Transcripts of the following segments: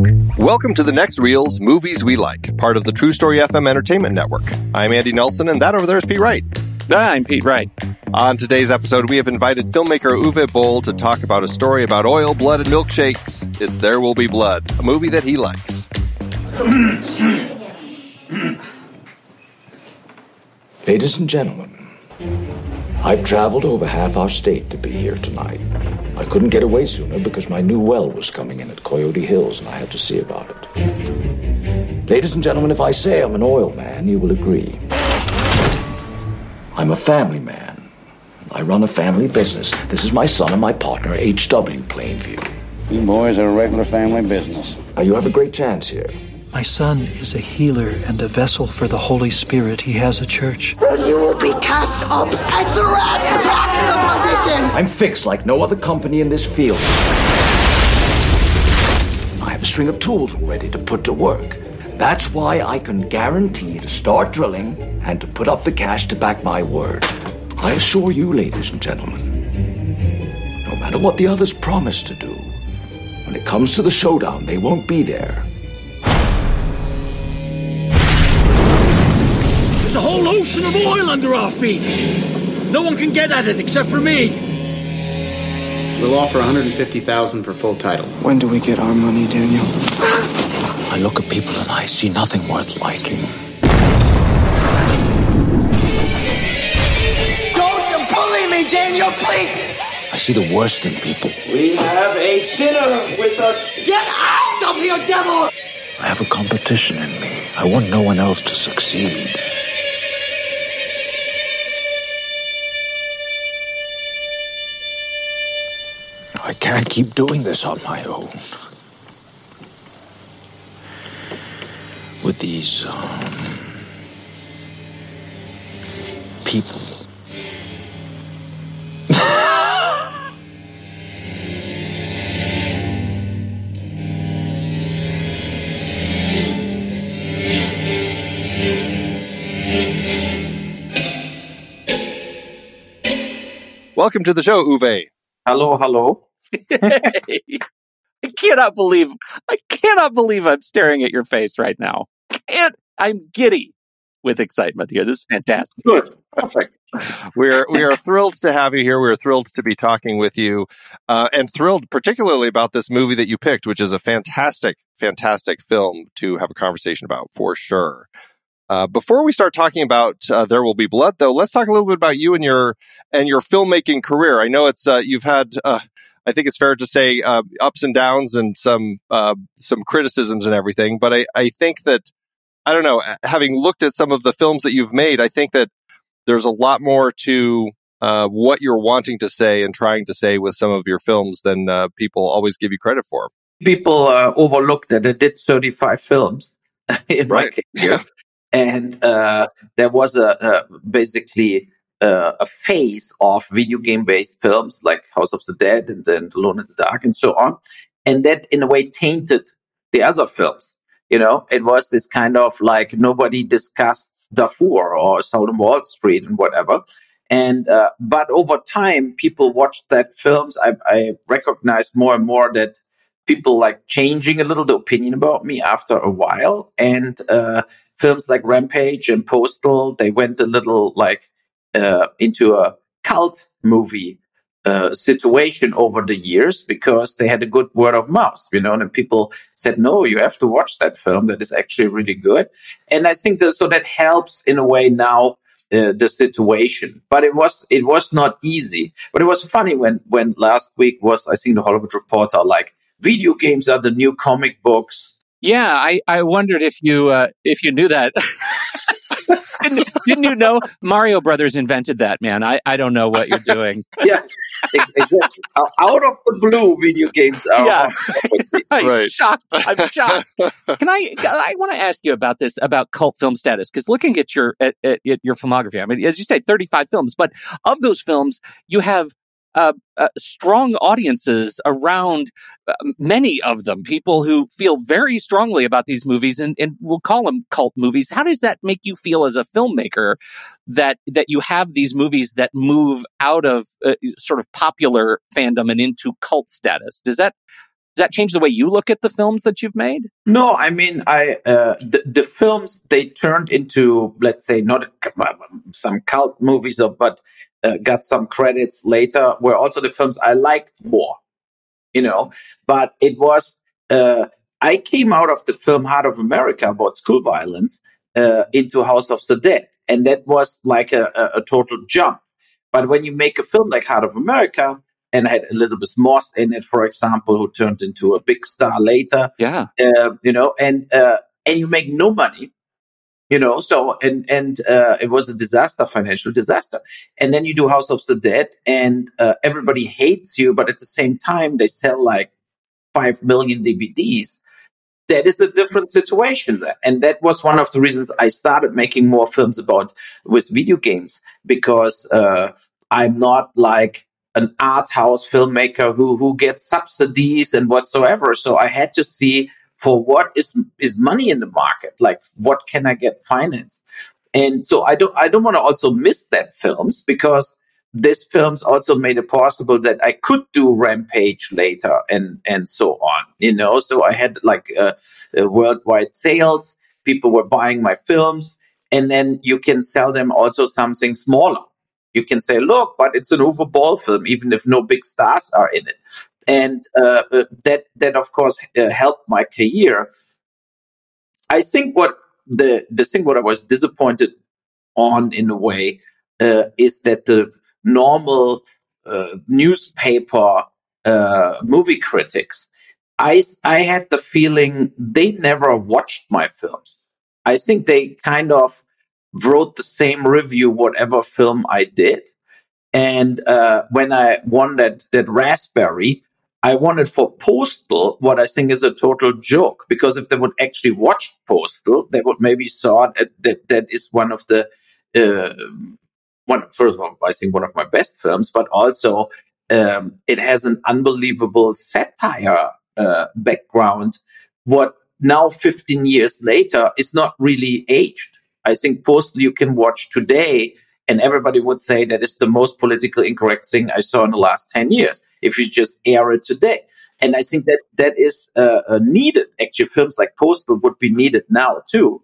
Welcome to the Next Reels Movies We Like, part of the True Story FM Entertainment Network. I'm Andy Nelson, and that over there is Pete Wright. I'm Pete Wright. On today's episode, we have invited filmmaker Uwe Boll to talk about a story about oil, blood, and milkshakes. It's There Will Be Blood, a movie that he likes. Ladies and gentlemen, I've traveled over half our state to be here tonight. I couldn't get away sooner because my new well was coming in at Coyote Hills and I had to see about it. Ladies and gentlemen, if I say I'm an oil man, you will agree. I'm a family man. I run a family business. This is my son and my partner, H.W. Plainview. You boys are a regular family business. Now, you have a great chance here. My son is a healer and a vessel for the Holy Spirit. He has a church. You will be cast up and thrust back to perdition. I'm fixed like no other company in this field. I have a string of tools ready to put to work. That's why I can guarantee to start drilling and to put up the cash to back my word. I assure you, ladies and gentlemen, no matter what the others promise to do, when it comes to the showdown, they won't be there. There's a whole ocean of oil under our feet. No one can get at it except for me. We'll offer 150,000 for full title. When do we get our money, Daniel? I look at people and I see nothing worth liking. Don't bully me, Daniel, please! I see the worst in people. We have a sinner with us. Get out of here, devil! I have a competition in me. I want no one else to succeed. Can't keep doing this on my own. With these um, people. Welcome to the show, Uwe. Hello, hello. I cannot believe I cannot believe I'm staring at your face right now. Can't I'm giddy with excitement here. This is fantastic. Good. Perfect. We're we are thrilled to have you here. We're thrilled to be talking with you, uh, and thrilled particularly about this movie that you picked, which is a fantastic, fantastic film to have a conversation about for sure. Uh, before we start talking about uh, There Will Be Blood, though, let's talk a little bit about you and your and your filmmaking career. I know it's uh, you've had, uh, I think it's fair to say, uh, ups and downs and some uh, some criticisms and everything. But I, I think that I don't know, having looked at some of the films that you've made, I think that there's a lot more to what you're wanting to say and trying to say with some of your films than people always give you credit for. People overlooked that I did 35 films in right. my career. and uh, there was a, a basically uh, a phase of video game based films like House of the Dead and then Alone in the Dark and so on, and that in a way tainted the other films. You know, it was this kind of like nobody discussed Darfur or Assault on Wall Street and whatever. And uh, but over time, people watched that films. I, I recognized more and more that people like changing a little the opinion about me after a while, and uh, films like Rampage and Postal, they went a little like uh, into a cult movie uh, situation over the years because they had a good word of mouth, you know, and people said, no, you have to watch that film. That is actually really good. And I think that so that helps in a way now uh, the situation. But it was it was not easy. But it was funny when when last week was I think the Hollywood Reporter like video games are the new comic books. Yeah, I, I wondered if you uh, if you knew that. didn't, didn't, you know Mario Brothers invented that, man? I, I don't know what you're doing. yeah, ex- exactly. Uh, out of the blue, video games are. Yeah, right. I'm shocked. I'm shocked. Can I? I want to ask you about this about cult film status because looking at your at, at, at your filmography, I mean, as you say, 35 films, but of those films, you have uh, uh, strong audiences around uh, many of them, people who feel very strongly about these movies and, and we'll call them cult movies. How does that make you feel as a filmmaker that, that you have these movies that move out of uh, sort of popular fandom and into cult status? Does that, does that change the way you look at the films that you've made? No, I mean, I uh, the, the films they turned into, let's say, not some cult movies, but uh, got some credits later were also the films I liked more, you know. But it was uh, I came out of the film Heart of America about school violence uh, into House of the Dead, and that was like a, a, a, total jump. But when you make a film like Heart of America, and I had Elisabeth Moss in it, for example, who turned into a big star later, yeah, uh, you know, and uh, and you make no money you know so and and uh, it was a disaster financial disaster. And then you do house of the dead and uh, everybody hates you but at the same time they sell like 5 million dvds that is a different situation there. and that was one of the reasons i started making more films about with video games because uh, i'm not like an art house filmmaker who who gets subsidies and whatsoever. So i had to see for what is is money in the market? Like what can i get financed? And so i don't i don't want to also miss that films because this films also made it possible that i could do rampage later and and so on you know? So i had like uh, uh, worldwide sales. People were buying my films. And then you can sell them also something smaller. You can say, look, but it's an Uwe Boll film, even if no big stars are in it. And uh, uh, that, that of course, uh, helped my career. I think what the, the thing what I was disappointed on in a way uh, is that the normal uh, newspaper uh, movie critics, I, I had the feeling they never watched my films. I think they kind of wrote the same review, whatever film I did. And when I won that, that Raspberry, I wanted for Postal, what I think is a total joke. Because if they would actually watch Postal, they would maybe saw that that, that is one of the uh, one first of all, I think one of my best films, but also um, it has an unbelievable satire uh, background. What now, 15 years later, is not really aged. I think Postal you can watch today, and everybody would say that is the most politically incorrect thing I saw in the last 10 years. If you just air it today, and I think that that is uh, uh, needed. Actually, films like Postal would be needed now too.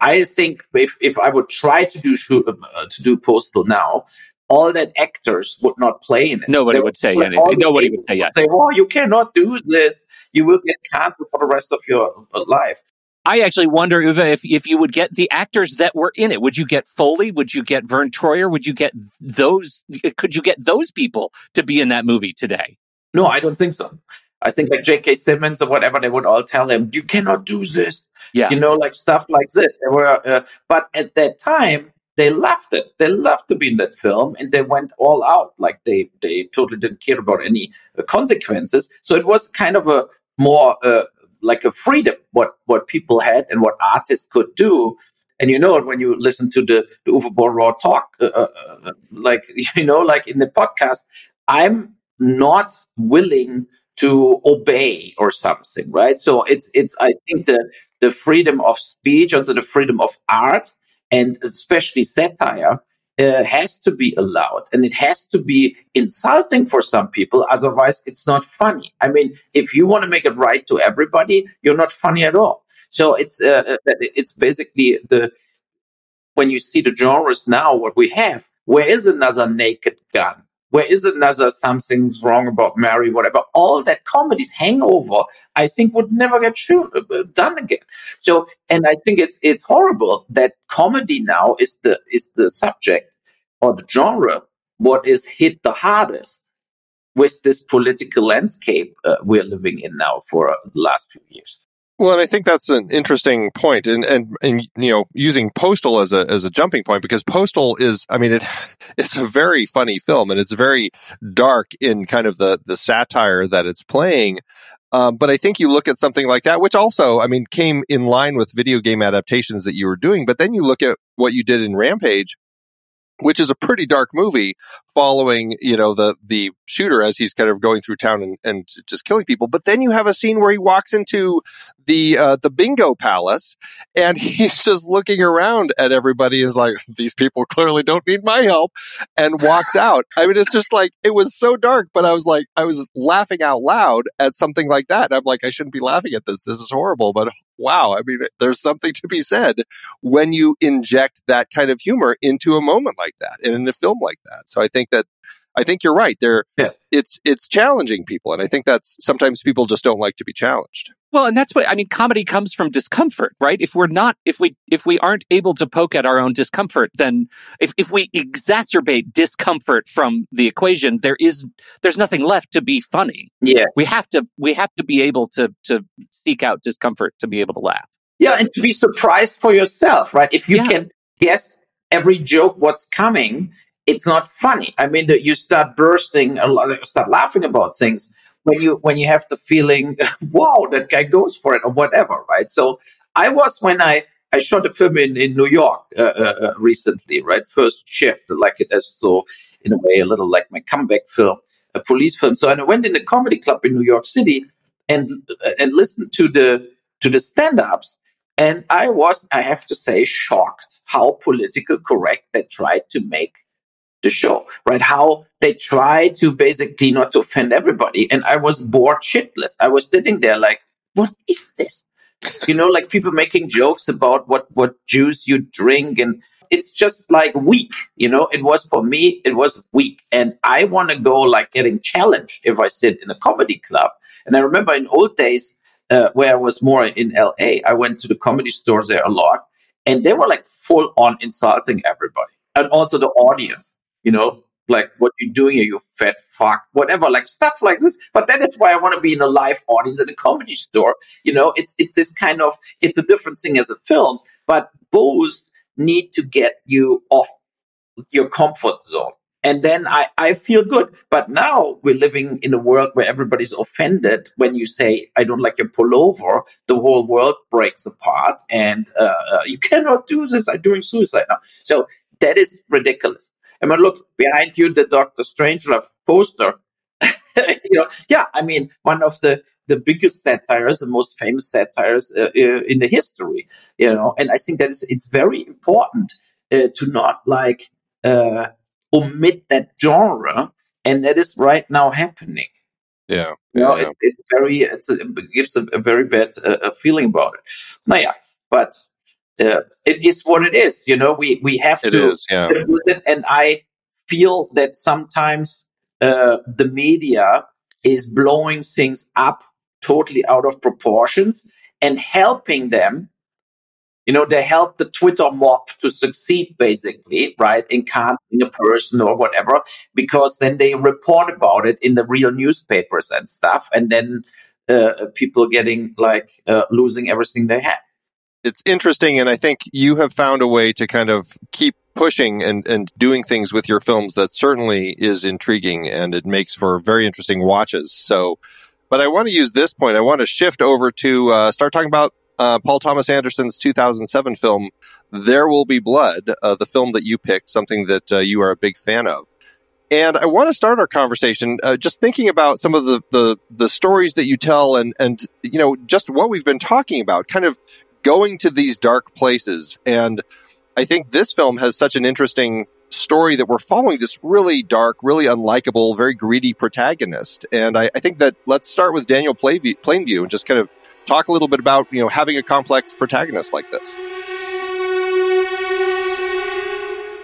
I think if if I would try to do uh, to do Postal now, all that actors would not play in it. Nobody would, would say anything. Nobody would say yes. Say, "Oh, you cannot do this. You will get canceled for the rest of your uh, life." I actually wonder if, if if you would get the actors that were in it. Would you get Foley? Would you get Verne Troyer? Would you get those? Could you get those people to be in that movie today? No, I don't think so. I think like J.K. Simmons or whatever, they would all tell him, "You cannot do this." Yeah, you know, like stuff like this. They were, uh, but at that time, they loved it. They loved to be in that film, and they went all out. Like they they totally didn't care about any uh, consequences. So it was kind of a more uh, like a freedom what what people had and what artists could do. And you know, it when you listen to the, the Uwe Boll Raw talk, uh, uh, uh, like you know, like in the podcast, I'm not willing to obey or something, right? So it's it's I think the the freedom of speech, also the freedom of art, and especially satire uh, has to be allowed and it has to be insulting for some people otherwise it's not funny. I mean if you want to make it right to everybody you're not funny at all. So it's uh, uh, it's basically the when you see the genres now what we have where is another naked gun where is another something's wrong about Mary, whatever. All that comedy's hangover, I think, would never get shoot, uh, uh, done again. So, and I think it's it's horrible that comedy now is the is the subject or the genre what is hit the hardest with this political landscape uh, we're living in now for uh, the last few years. Well, and I think that's an interesting point, and and and you know, using Postal as a as a jumping point because Postal is, I mean, it it's a very funny film, and it's very dark in kind of the the satire that it's playing. Um, but I think you look at something like that, which also, I mean, came in line with video game adaptations that you were doing. But then you look at what you did in Rampage, which is a pretty dark movie following, you know, the, the shooter as he's kind of going through town and, and just killing people. But then you have a scene where he walks into the, uh, the bingo palace and he's just looking around at everybody is like, these people clearly don't need my help and walks out. I mean, it's just like, it was so dark, but I was like, I was laughing out loud at something like that. And I'm like, I shouldn't be laughing at this. This is horrible, but wow. I mean, there's something to be said when you inject that kind of humor into a moment like that and in a film like that. So I think that I think you're right. There, yeah. it's it's challenging people, and I think that's sometimes people just don't like to be challenged. Well, and that's what I mean. Comedy comes from discomfort, right? If we're not, if we if we aren't able to poke at our own discomfort, then if if we exacerbate discomfort from the equation, there is there's nothing left to be funny. Yeah, we have to we have to be able to to seek out discomfort to be able to laugh. Yeah, and to be surprised for yourself, right? If you yeah. can guess every joke what's coming it's not funny. I mean, that you start bursting, start laughing about things when you when you have the feeling, wow, that guy goes for it or whatever, right? So I was when I I shot a film in in New York uh, uh, uh recently, right? First shift, like it as so in a way a little like my comeback film, a police film. So I went in a comedy club in New York City and and listened to the to the stand-ups and I was, I have to say, shocked how political correct they tried to make the show, right? How they try to basically not to offend everybody. And I was bored shitless. I was sitting there like, what is this? You know, like people making jokes about what, what juice you drink. And it's just like weak, you know. It was for me, it was weak, and I want to go like getting challenged if I sit in a comedy club. And I remember in old days uh, where I was more in LA, I went to the comedy stores there a lot, and they were like full on insulting everybody and also the audience, you know, like what you're doing here, you fat fuck, whatever, like stuff like this. But that is why I want to be in a live audience at a comedy store. You know, it's it's this kind of it's a different thing as a film, but both need to get you off your comfort zone. And then I, I feel good. But now we're living in a world where everybody's offended when you say, I don't like your pullover. The whole world breaks apart and uh, uh you cannot do this. I'm doing suicide now. So that is ridiculous. I mean, look behind you, the Doctor Strangelove poster, you know, yeah, I mean, one of the the biggest satires, the most famous satires uh, uh, in the history, you know, and I think that is it's very important uh, to not like uh, omit that genre, and that is right now happening. Yeah, you know, yeah. it's it's very it's a, it gives a, a very bad uh, feeling about it. Yeah, but uh, it is what it is. You know, we we have It to is, yeah. and I feel that sometimes uh, the media is blowing things up totally out of proportions and helping them. You know, they help the Twitter mob to succeed, basically, right? In canceling a person or whatever, because then they report about it in the real newspapers and stuff, and then uh, people getting like uh, losing everything they have. it's interesting and i think you have found a way to kind of keep pushing and, and doing things with your films that certainly is intriguing and it makes for very interesting watches so but i want to use this point i want to shift over to uh, start talking about uh, paul thomas anderson's 2007 film there will be blood uh, the film that you picked something that uh, you are a big fan of and I want to start our conversation uh, just thinking about some of the, the the stories that you tell, and and you know just what we've been talking about, kind of going to these dark places. And I think this film has such an interesting story that we're following this really dark, really unlikable, very greedy protagonist. And I, I think that let's start with Daniel Plainview, Plainview and just kind of talk a little bit about you know having a complex protagonist like this.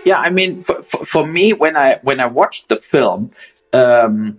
Yeah, I mean, for, for, me, when I when I watched the film, um,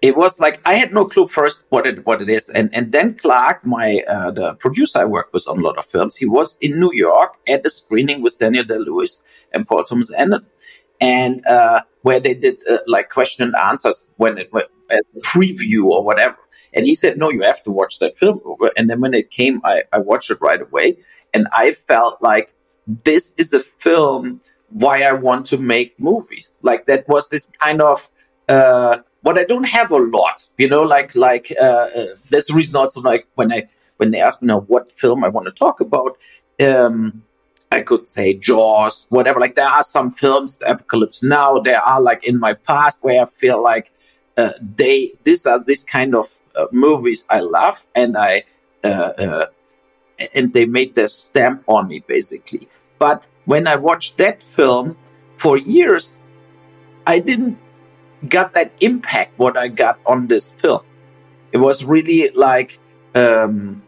it was like I had no clue first what it what it is, and and then Clark, my uh, the producer I work with on a lot of films, he was in New York at a screening with Daniel Day Lewis and Paul Thomas Anderson, and uh, where they did uh, like question and answers when it a preview or whatever, and he said, "No, you have to watch that film." over." And then when it came, I I watched it right away, and I felt like this is a film why I want to make movies. Like that was this kind of uh, what I don't have a lot, you know, like like uh, uh, that's the reason also like when I when they ask me now what film I want to talk about, um, I could say Jaws, whatever. Like there are some films, the Apocalypse Now, there are like in my past where I feel like uh, they these are these kind of uh, movies I love and I uh, uh, and they made their stamp on me basically. But when I watched that film for years, I didn't got that impact what I got on this film. It was really like um,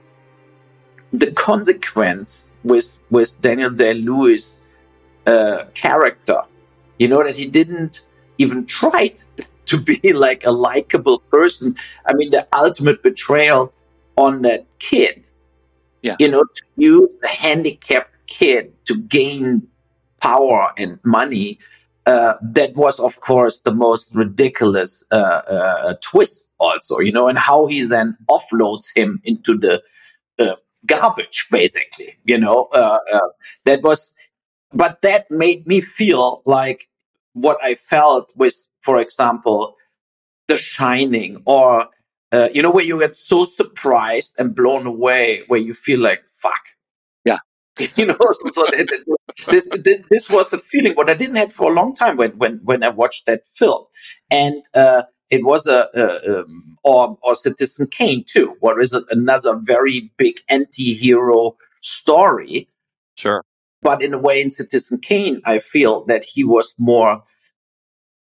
the consequence with with Daniel Day Lewis uh, character. You know that he didn't even try to be like a likable person. I mean, the ultimate betrayal on that kid. Yeah. You know, to use a handicapped kid to gain power and money. Uh, that was, of course, the most ridiculous uh, uh, twist, also, you know, and how he then offloads him into the uh, garbage, basically, you know. Uh, uh, that was, but that made me feel like what I felt with, for example, The Shining, or uh, you know, where you get so surprised and blown away, where you feel like, fuck. Yeah. you know, so, so it, it- this, this this was the feeling what I didn't have for a long time when when when I watched that film, and uh, it was a, a um, or or Citizen Kane too. What is? Another very big anti-hero story, Sure. but in a way, in Citizen Kane, I feel that he was more,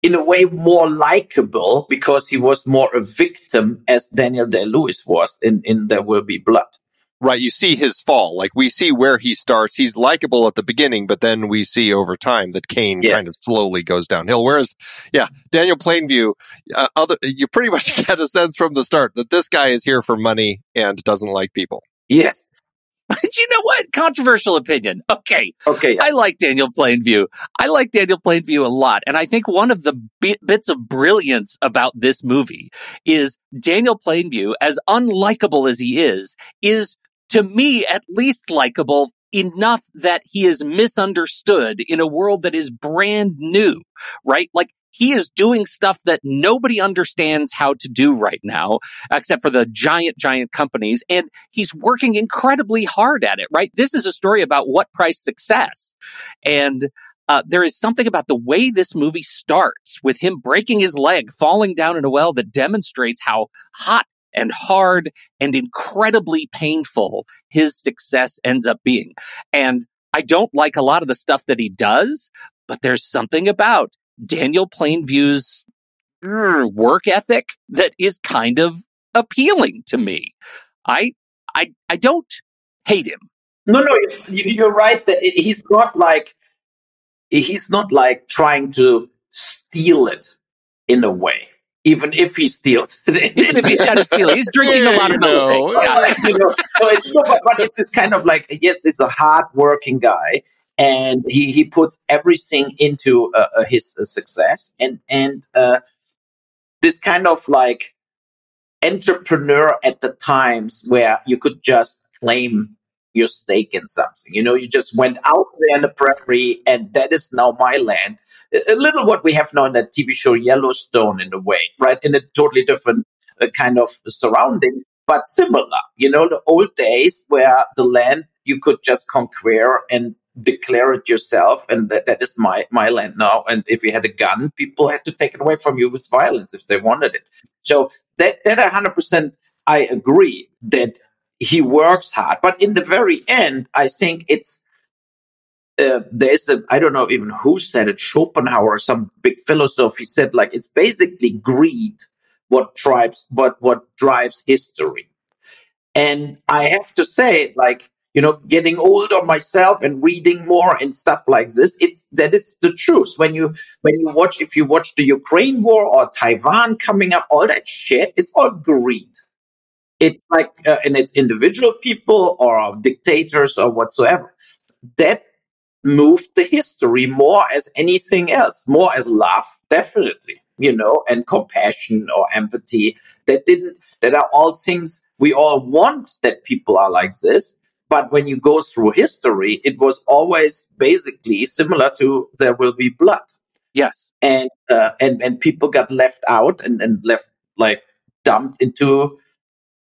in a way, more likable because he was more a victim, as Daniel Day Lewis was in in There Will Be Blood. Right. You see his fall. Like we see where he starts. He's likable at the beginning, but then we see over time that Kane Yes. kind of slowly goes downhill. Whereas, yeah, Daniel Plainview, uh, other, you pretty much get a sense from the start that this guy is here for money and doesn't like people. Yes. But you know what? Controversial opinion. Okay. Okay. I like Daniel Plainview. I like Daniel Plainview a lot. And I think one of the bi- bits of brilliance about this movie is Daniel Plainview, as unlikable as he is, is to me at least likable enough that he is misunderstood in a world that is brand new, right? Like he is doing stuff that nobody understands how to do right now, except for the giant, giant companies. And he's working incredibly hard at it, right? This is a story about what price success. And uh, there is something about the way this movie starts with him breaking his leg, falling down in a well that demonstrates how hot and hard and incredibly painful his success ends up being. And I don't like a lot of the stuff that he does, but there's something about Daniel Plainview's er, work ethic that is kind of appealing to me. I I I don't hate him. No, no, you- you're right that he's not like he's not like trying to steal it in a way. Even if he steals. Even if he's trying to steal he's drinking a lot of There you milk. Yeah. you know, so it's no, but, but it's it's kind of like yes, he's a hard-working guy, and he he puts everything into uh, uh, his uh, success, and and uh, this kind of like entrepreneur at the times where you could just claim your stake in something. You know, you just went out there in the prairie, and that is now my land. A little what we have now in that TV show Yellowstone, in a way, right? In a totally different uh, kind of surrounding, but similar. You know, the old days where the land you could just conquer and declare it yourself, and that, that is my my land now. And if you had a gun, people had to take it away from you with violence if they wanted it. So that that hundred percent, I agree that he works hard, but in the very end, I think it's uh, there's a I don't know even who said it, Schopenhauer or some big philosopher. He said like it's basically greed what drives what what drives history. And I have to say, like you know, getting older myself and reading more and stuff like this, it's that is the truth. When you when you watch, if you watch the Ukraine war or Taiwan coming up, all that shit, it's all greed. It's like, uh, and it's individual people or dictators or whatsoever. That moved the history more as anything else, more as love, definitely, you know, and compassion or empathy. That didn't, that are all things we all want that people are like this. But when you go through history, it was always basically similar to there will be blood Yes. and uh, and and people got left out and, and left like dumped into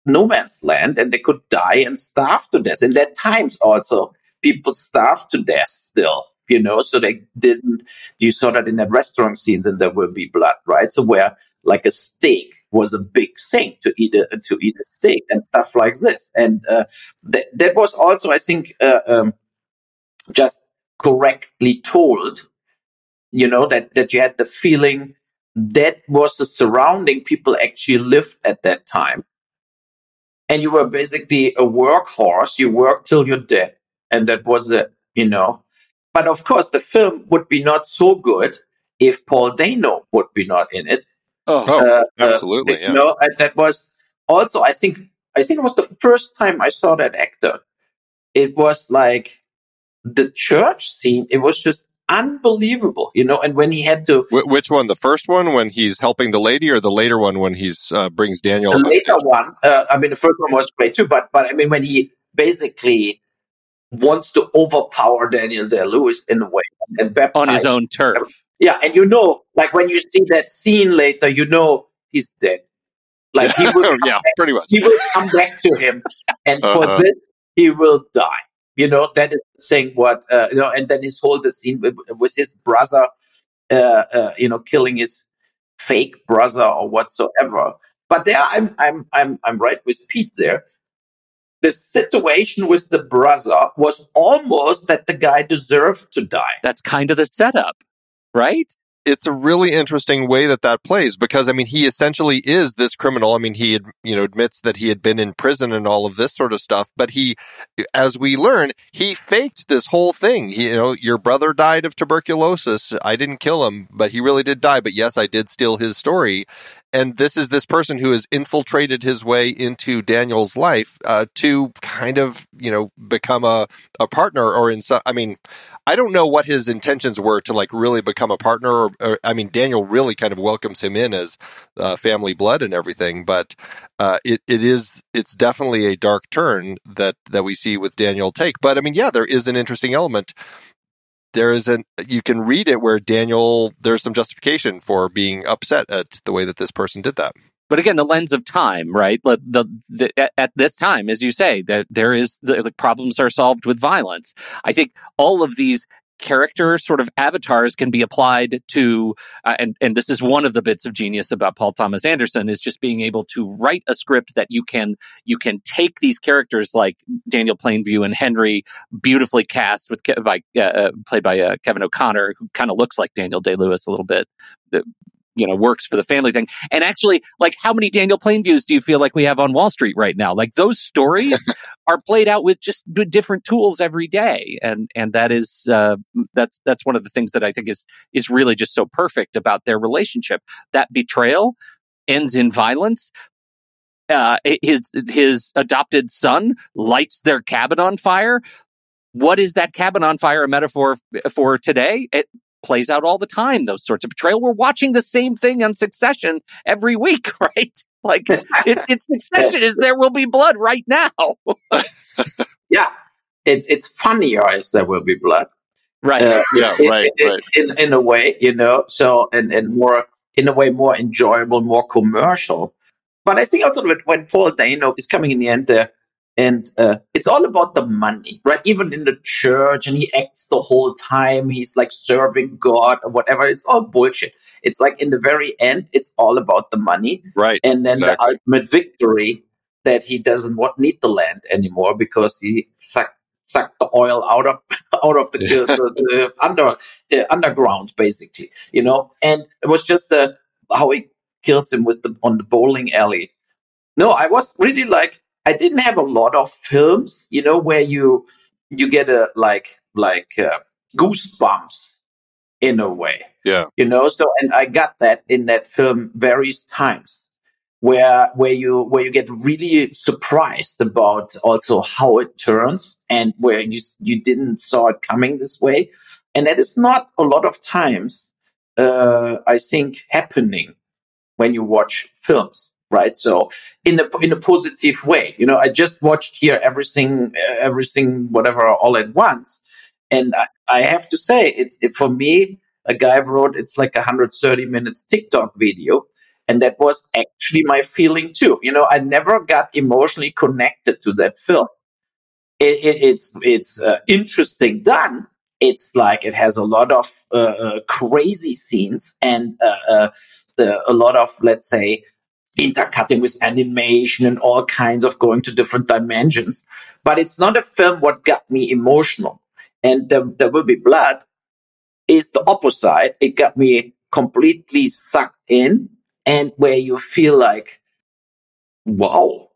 no man's land and they could die and starve to death. And at times also people starved to death still, you know, so they didn't you saw that in the restaurant scenes and there will be blood, right? So where like a steak was a big thing to eat a to eat a steak and stuff like this. And uh, that that was also I think uh, um, just correctly told you know that that you had the feeling that was the surrounding people actually lived at that time and you were basically a workhorse you worked till you're dead and that was it you know but of course the film would be not so good if paul dano would be not in it Oh, Oh, uh, absolutely, uh, yeah. You know, and that was also, I think, I think it was the first time I saw that actor. It was like the church scene. It was just unbelievable, you know. And when he had to, Wh- which one? The first one when he's helping the lady, or the later one when he's uh, brings Daniel? the later stage? one, uh, I mean, the first one was great too. But but I mean, when he basically wants to overpower Daniel Day Lewis in a way and baptize on his own turf. Yeah, and you know, like when you see that scene later, you know he's dead. Like he will yeah, pretty much. he will come back to him, and for Uh-huh. this he will die. You know that is saying what uh, you know, and then his whole the scene with, with his brother, uh, uh, you know, killing his fake brother or whatsoever. But there, I'm I'm I'm I'm right with Pete there. The situation with the brother was almost that the guy deserved to die. That's kind of the setup, right? it's a really interesting way that that plays because I mean he essentially is this criminal. I mean he you know admits that he had been in prison and all of this sort of stuff, but he as we learn, he faked this whole thing. He, you know, your brother died of tuberculosis. I didn't kill him, but he really did die, but yes, I did steal his story. And this is this person who has infiltrated his way into Daniel's life uh, to kind of, you know, become a, a partner or in some, I mean, I don't know what his intentions were to like really become a partner. Or, or I mean, Daniel really kind of welcomes him in as uh, family blood and everything, but uh, it it is it's definitely a dark turn that that we see with Daniel take. But I mean, yeah, there is an interesting element. There is an you can read it where Daniel there's some justification for being upset at the way that this person did that but again, the lens of time, right? The, the, the, at this time, as you say, that there is the, the, problems are solved with violence. I think all of these character sort of avatars can be applied to, uh, and and this is one of the bits of genius about Paul Thomas Anderson is just being able to write a script that you can you can take these characters like Daniel Plainview and Henry, beautifully cast with by uh, uh, played by uh, Kevin O'Connor, who kind of looks like Daniel Day Lewis a little bit. You know works for the family thing. And actually like how many daniel plainviews do you feel like we have on wall street right now? Like those stories are played out with just different tools every day. And and that is uh, that's that's one of the things that i think is is really just so perfect about their relationship. That betrayal ends in violence. Uh, his his adopted son lights their cabin on fire. What is that cabin on fire a metaphor for today? It, plays out all the time, those sorts of betrayal. We're watching the same thing on Succession every week, right? Like it, it's Succession is there will be blood right now. yeah, it's it's funnier as there will be blood. Right. Uh, yeah. In, right. In, right. In, in a way, you know. So and and more in a way more enjoyable, more commercial. But I think also when Paul Dano is coming in the end there, and uh, it's all about the money, right? Even in the church, and he acts the whole time. He's like serving God or whatever. It's all bullshit. It's like in the very end, it's all about the money, right? And then exactly. the ultimate victory that he doesn't want need the land anymore because he sucked sucked the oil out of out of the, the, the under the underground, basically. You know, and it was just uh, how he kills him with the on the bowling alley. No, I was really like I didn't have a lot of films, you know, where you you get a like like uh, goosebumps in a way. Yeah. You know, so and I got that in that film various times where where you where you get really surprised about also how it turns and where you you didn't saw it coming this way. And that is not a lot of times uh, I think happening when you watch films right? So in a in a positive way, you know, I just watched here everything, everything, whatever, all at once, and I, I have to say, it's it, for me. A guy wrote it's like a 130 minutes TikTok video, and that was actually my feeling too. You know, I never got emotionally connected to that film. It, it, it's it's uh, interesting done. It's like it has a lot of uh, uh crazy scenes and uh, uh, the, a lot of let's say intercutting with animation and all kinds of going to different dimensions. But it's not a film what got me emotional. And there, there will be blood is the opposite. It got me completely sucked in and where you feel like, wow,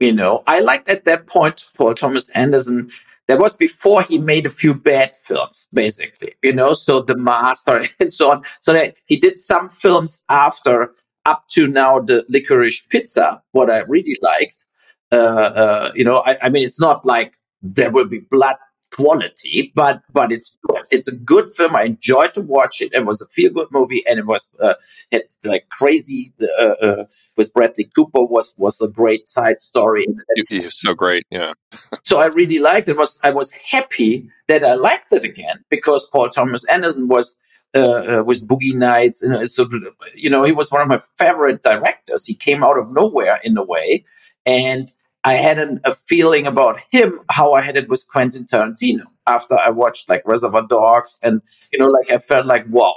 you know, I liked at that point Paul Thomas Anderson. That was before he made a few bad films, basically, you know, so The Master and so on. So that he did some films after up to now the licorice pizza, what I really liked. Uh, uh, you know, I, I, mean, it's not like there will be blood quality, but but it's it's a good film. I enjoyed to watch it. It was a feel good movie, and it was uh, it's like crazy uh, uh, with Bradley Cooper was was a great side story. He was so great, yeah. so I really liked it. Was I was happy that I liked it again because Paul Thomas Anderson was uh, uh, with Boogie Nights. And so, you know, he was one of my favorite directors. He came out of nowhere in a way. And I had an, a feeling about him, how I had it with Quentin Tarantino after I watched like Reservoir Dogs. And, you know, like I felt like, wow,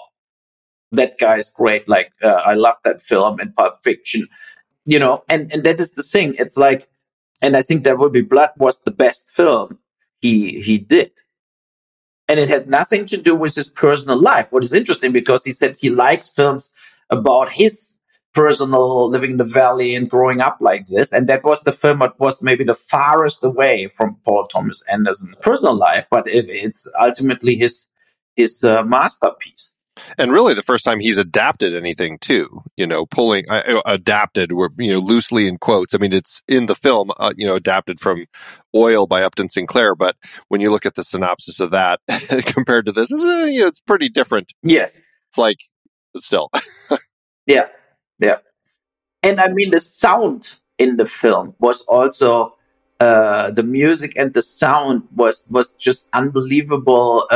that guy is great. Like, uh, I love that film and Pulp Fiction, you know, and, and that is the thing. It's like, and I think There Will Be Blood was the best film he, he did and it had nothing to do with his personal life. What is interesting because he said he likes films about his personal living in the valley and growing up like this. And that was the film that was maybe the farthest away from Paul Thomas Anderson's personal life, but it, it's ultimately his his uh, masterpiece. And really, the first time he's adapted anything too, you know, pulling uh, adapted, were you know loosely in quotes. I mean, it's in the film, uh, you know, adapted from Oil by Upton Sinclair. But when you look at the synopsis of that compared to this, it's, uh, you know, it's pretty different. Yes, it's like, but still, yeah, yeah. And I mean, the sound in the film was also uh, the music and the sound was was just unbelievable.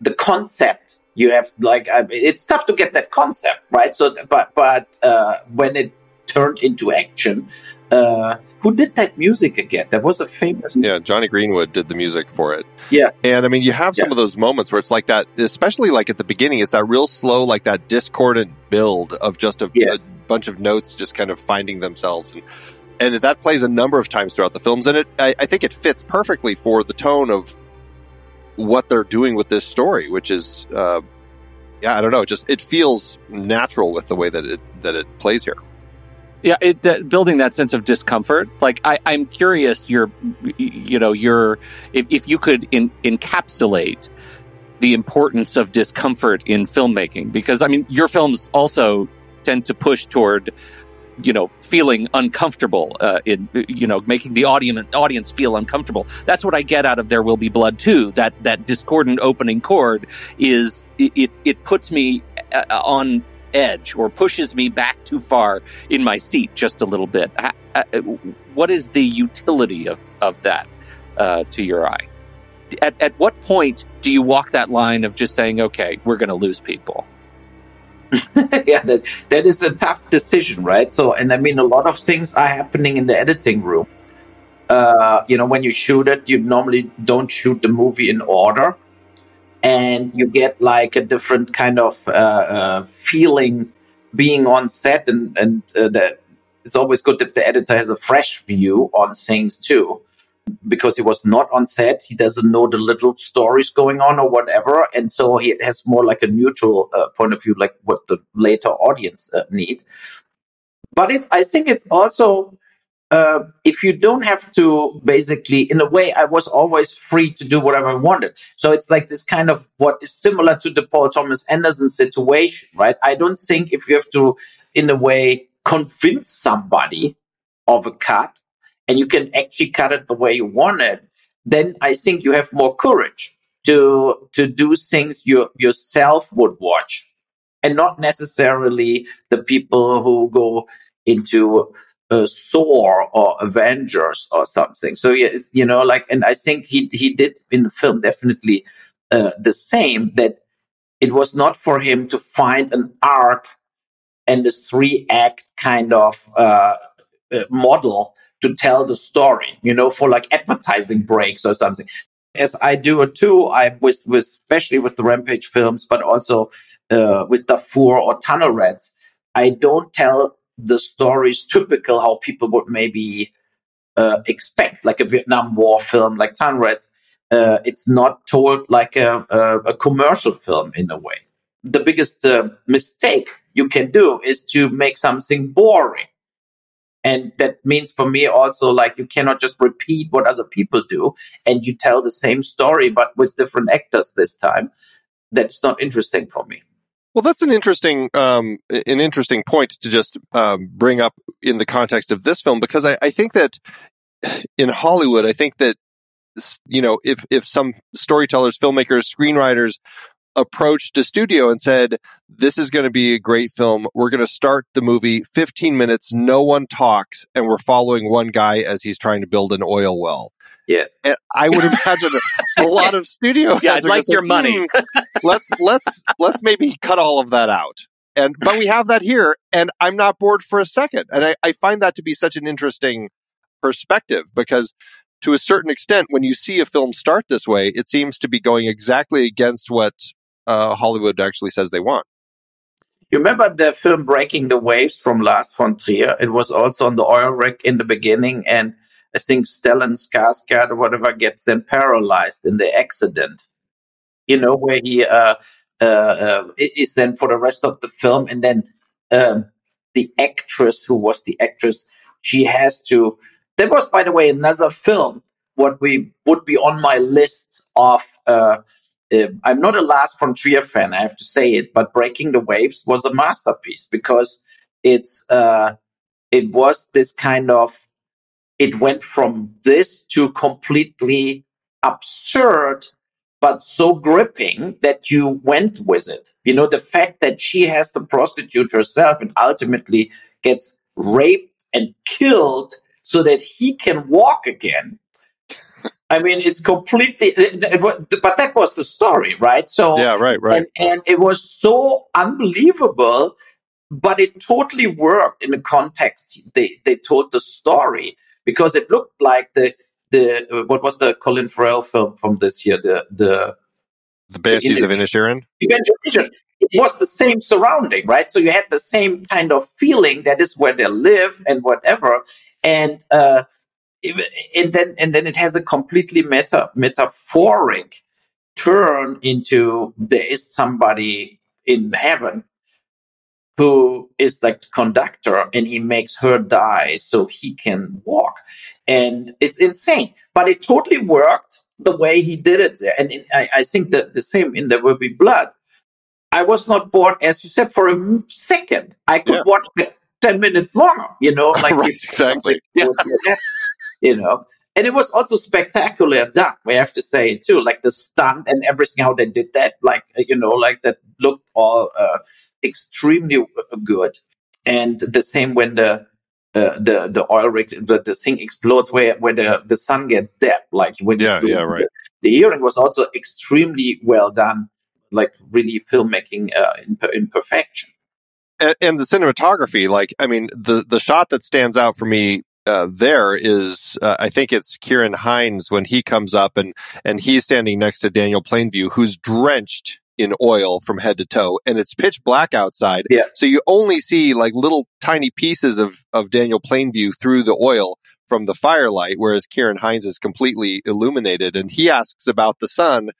The concept you have like I mean, it's tough to get that concept right. So, but but uh, when it turned into action. Uh, who did that music again? That was a famous. Yeah, Jonny Greenwood did the music for it. Yeah. And I mean, you have some Yeah. of those moments where it's like that, especially like at the beginning, it's that real slow, like that discordant build of just a, Yes. a bunch of notes just kind of finding themselves. And, and that plays a number of times throughout the films. And it, I, I think it fits perfectly for the tone of what they're doing with this story, which is, uh, yeah, I don't know, just it feels natural with the way that it that it plays here. Yeah, it, that, building that sense of discomfort. Like I, I'm curious. You're, you know, you're if, if you could in, encapsulate the importance of discomfort in filmmaking, because I mean, your films also tend to push toward, you know, feeling uncomfortable. Uh, in you know, making the audience audience feel uncomfortable. That's what I get out of There Will Be Blood too. That that discordant opening chord is it it, puts me uh, on edge or pushes me back too far in my seat just a little bit. Uh, What is the utility of, of that uh, to your eye? At, at what point do you walk that line of just saying, okay, we're going to lose people? yeah, that that is a tough decision, right? So, and I mean, a lot of things are happening in the editing room. Uh, you know, when you shoot it, you normally don't shoot the movie in order, and you get like a different kind of uh, uh, feeling being on set, and and uh, the, it's always good if the editor has a fresh view on things too because he was not on set. He doesn't know the little stories going on or whatever. And so he has more like a neutral uh, point of view, like what the later audience uh, need. But it, I think it's also, uh, if you don't have to basically, in a way, I was always free to do whatever I wanted. So it's like this kind of what is similar to the Paul Thomas Anderson situation, right? I don't think if you have to, in a way, convince somebody of a cut and you can actually cut it the way you want it, then I think you have more courage to to do things you yourself would watch, and not necessarily the people who go into uh, Thor or Avengers or something. So yeah, it's, you know, like, and I think he he did in the film definitely uh, the same. That it was not for him to find an arc and a three act kind of uh, uh, model to tell the story, you know, for like advertising breaks or something. As I do it too, I with with especially with the Rampage films, but also uh, with Darfur or Tunnel Rats, I don't tell the stories typical how people would maybe uh, expect, like a Vietnam War film, like Tunnel Rats. Uh, it's not told like a, a, a commercial film in a way. The biggest uh, mistake you can do is to make something boring and that means for me also like you cannot just repeat what other people do and you tell the same story but with different actors this time. That's not interesting for me. Well, that's an interesting, um, an interesting point to just um, bring up in the context of this film because I, I think that in Hollywood, I think that you know if if some storytellers, filmmakers, screenwriters approached a studio and said, "This is going to be a great film. We're going to start the movie 15 minutes, no one talks, and we're following one guy as he's trying to build an oil well." yes And I would imagine a, lot of studio Yeah, I'd like your money. "Hmm, let's let's let's maybe cut all of that out. And but we have that here, and I'm not bored for a second. And I, I find that to be such an interesting perspective because to a certain extent, when you see a film start this way, it seems to be going exactly against what uh, Hollywood actually says they want. you remember the film breaking the waves from lars von trier it was also on the oil rig in the beginning and I think Stellan Skarsgård or whatever gets then paralyzed in the accident. You know where he uh, uh, uh, is then for the rest of the film, and then um, the actress who was the actress, she has to. That was, by the way, another film. What we would be on my list of. Uh, I'm not a Lars von Trier fan, I have to say it, but Breaking the Waves was a masterpiece because it's uh, it was this kind of it went from this to completely absurd but so gripping that you went with it. You know, the fact that she has to prostitute herself and ultimately gets raped and killed so that he can walk again. I mean, it's completely, it, it was, but that was the story, right? So, yeah, right, right. And, and it was so unbelievable, but it totally worked in the context they, they told the story because it looked like the, the what was the Colin Farrell film from this year? The the the Banshees of Inisherin. It was the same surrounding, right? So you had the same kind of feeling that is where they live and whatever, and uh, and then and then it has a completely meta metaphoric turn into there is somebody in heaven who is like the conductor and he makes her die so he can walk. And it's insane, but it totally worked the way he did it there. And I, I think that the same in There Will Be Blood. I was not bored, as you said, for a second. I could yeah. watch it 10 minutes longer, you know, like right, exactly. Yeah. You know, and it was also spectacular done. We have to say too, like the stunt and everything, how they did that, like you know, like that looked all uh, extremely uh, good. And the same when the uh, the the oil rig the, the thing explodes where where the the son gets dead, like when yeah yeah right. The, the hearing was also extremely well done, like really filmmaking uh, in in perfection. And, and, the cinematography, like I mean, the the shot that stands out for me uh, there is uh, I think it's Ciarán Hinds when he comes up and and he's standing next to Daniel Plainview who's drenched in oil from head to toe and it's pitch black outside. Yeah. So you only see like little tiny pieces of of Daniel Plainview through the oil from the firelight whereas Ciarán Hinds is completely illuminated and he asks about the son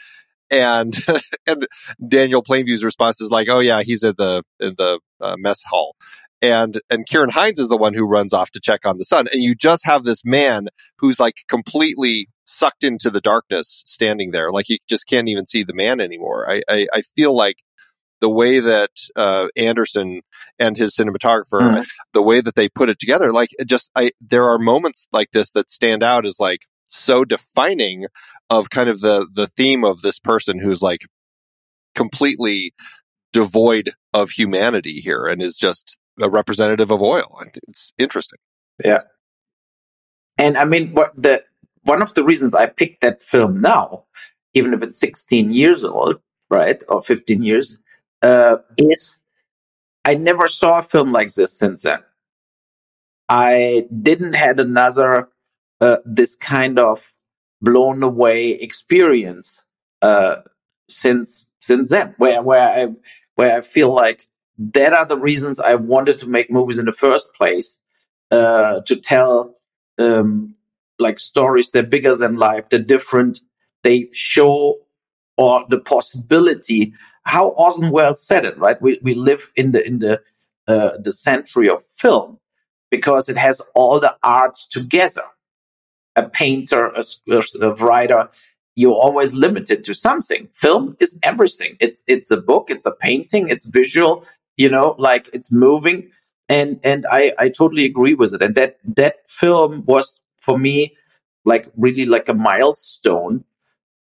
and and Daniel Plainview's response is like, "Oh yeah, he's at the in the uh, mess hall." And and Ciarán Hinds is the one who runs off to check on the son. And you just have this man who's like completely sucked into the darkness standing there. Like you just can't even see the man anymore. I i, I feel like the way that uh, Anderson and his cinematographer, mm-hmm. the way that they put it together, like just I, there are moments like this that stand out as like so defining of kind of the the theme of this person who's like completely devoid of humanity here and is just a representative of oil. It's interesting. Yeah. And I mean, what the one of the reasons I picked that film now, even if it's 16 years old, right, or 15 years, uh, is I never saw a film like this since then. I didn't had another uh, this kind of blown away experience uh, since since then, where where I where I feel like that are the reasons I wanted to make movies in the first place, uh, to tell um, like stories that are bigger than life, they're different, they show or the possibility. How Orson Welles said it, right? We we live in the in the uh, the century of film because it has all the arts together. A painter, a, a writer, you're always limited to something. Film is everything. It's it's a book, it's a painting, it's visual, you know, like it's moving. And and I, I totally agree with it. And that that film was for me like really like a milestone.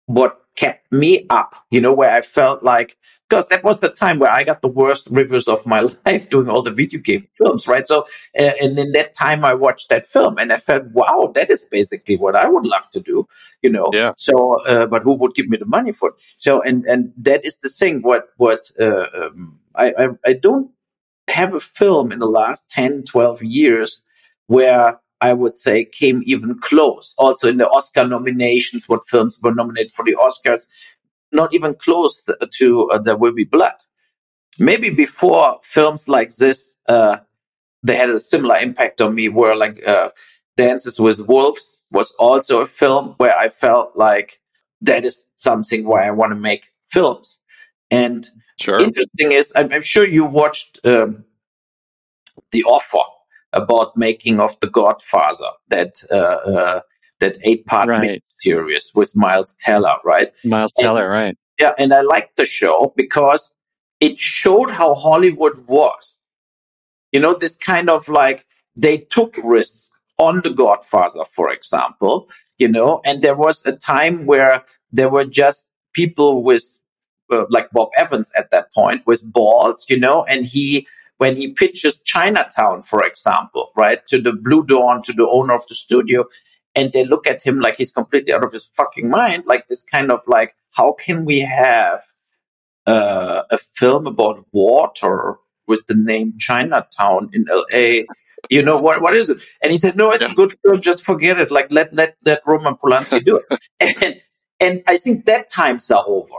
What kept me up, you know, where I felt like because that was the time where I got the worst reviews of my life doing all the video game films, right? So, uh, and in that time, I watched that film and I felt, wow, that is basically what I would love to do, you know. Yeah. So, uh, but who would give me the money for it? So, and and that is the thing. What what uh, um, I, I, I don't have a film in the last 10, 12 years where I would say came even close. Also in the Oscar nominations, what films were nominated for the Oscars, not even close to uh, There Will Be Blood. Maybe before films like this, uh, they had a similar impact on me where like, uh, Dances with Wolves was also a film where I felt like that is something why I want to make films. And Sure. interesting is, I'm, I'm sure you watched um, The Offer about making of The Godfather, that uh, uh, that eight part Right. series with Miles Teller, right? Miles And- Teller, right? Yeah, and I liked the show because it showed how Hollywood was. You know, this kind of like they took risks on The Godfather, for example, you know, and there was a time where there were just people with, uh, like Bob Evans at that point, with balls, you know, and he, when he pitches Chinatown, for example, right, to the Bluhdorn, to the owner of the studio, and they look at him like he's completely out of his fucking mind, like this kind of like, how can we have uh, a film about water with the name Chinatown in L.A. You know what? What is it? And he said, "No, it's a good film. Just forget it. Like let let let Roman Polanski do it." and and I think that times are over.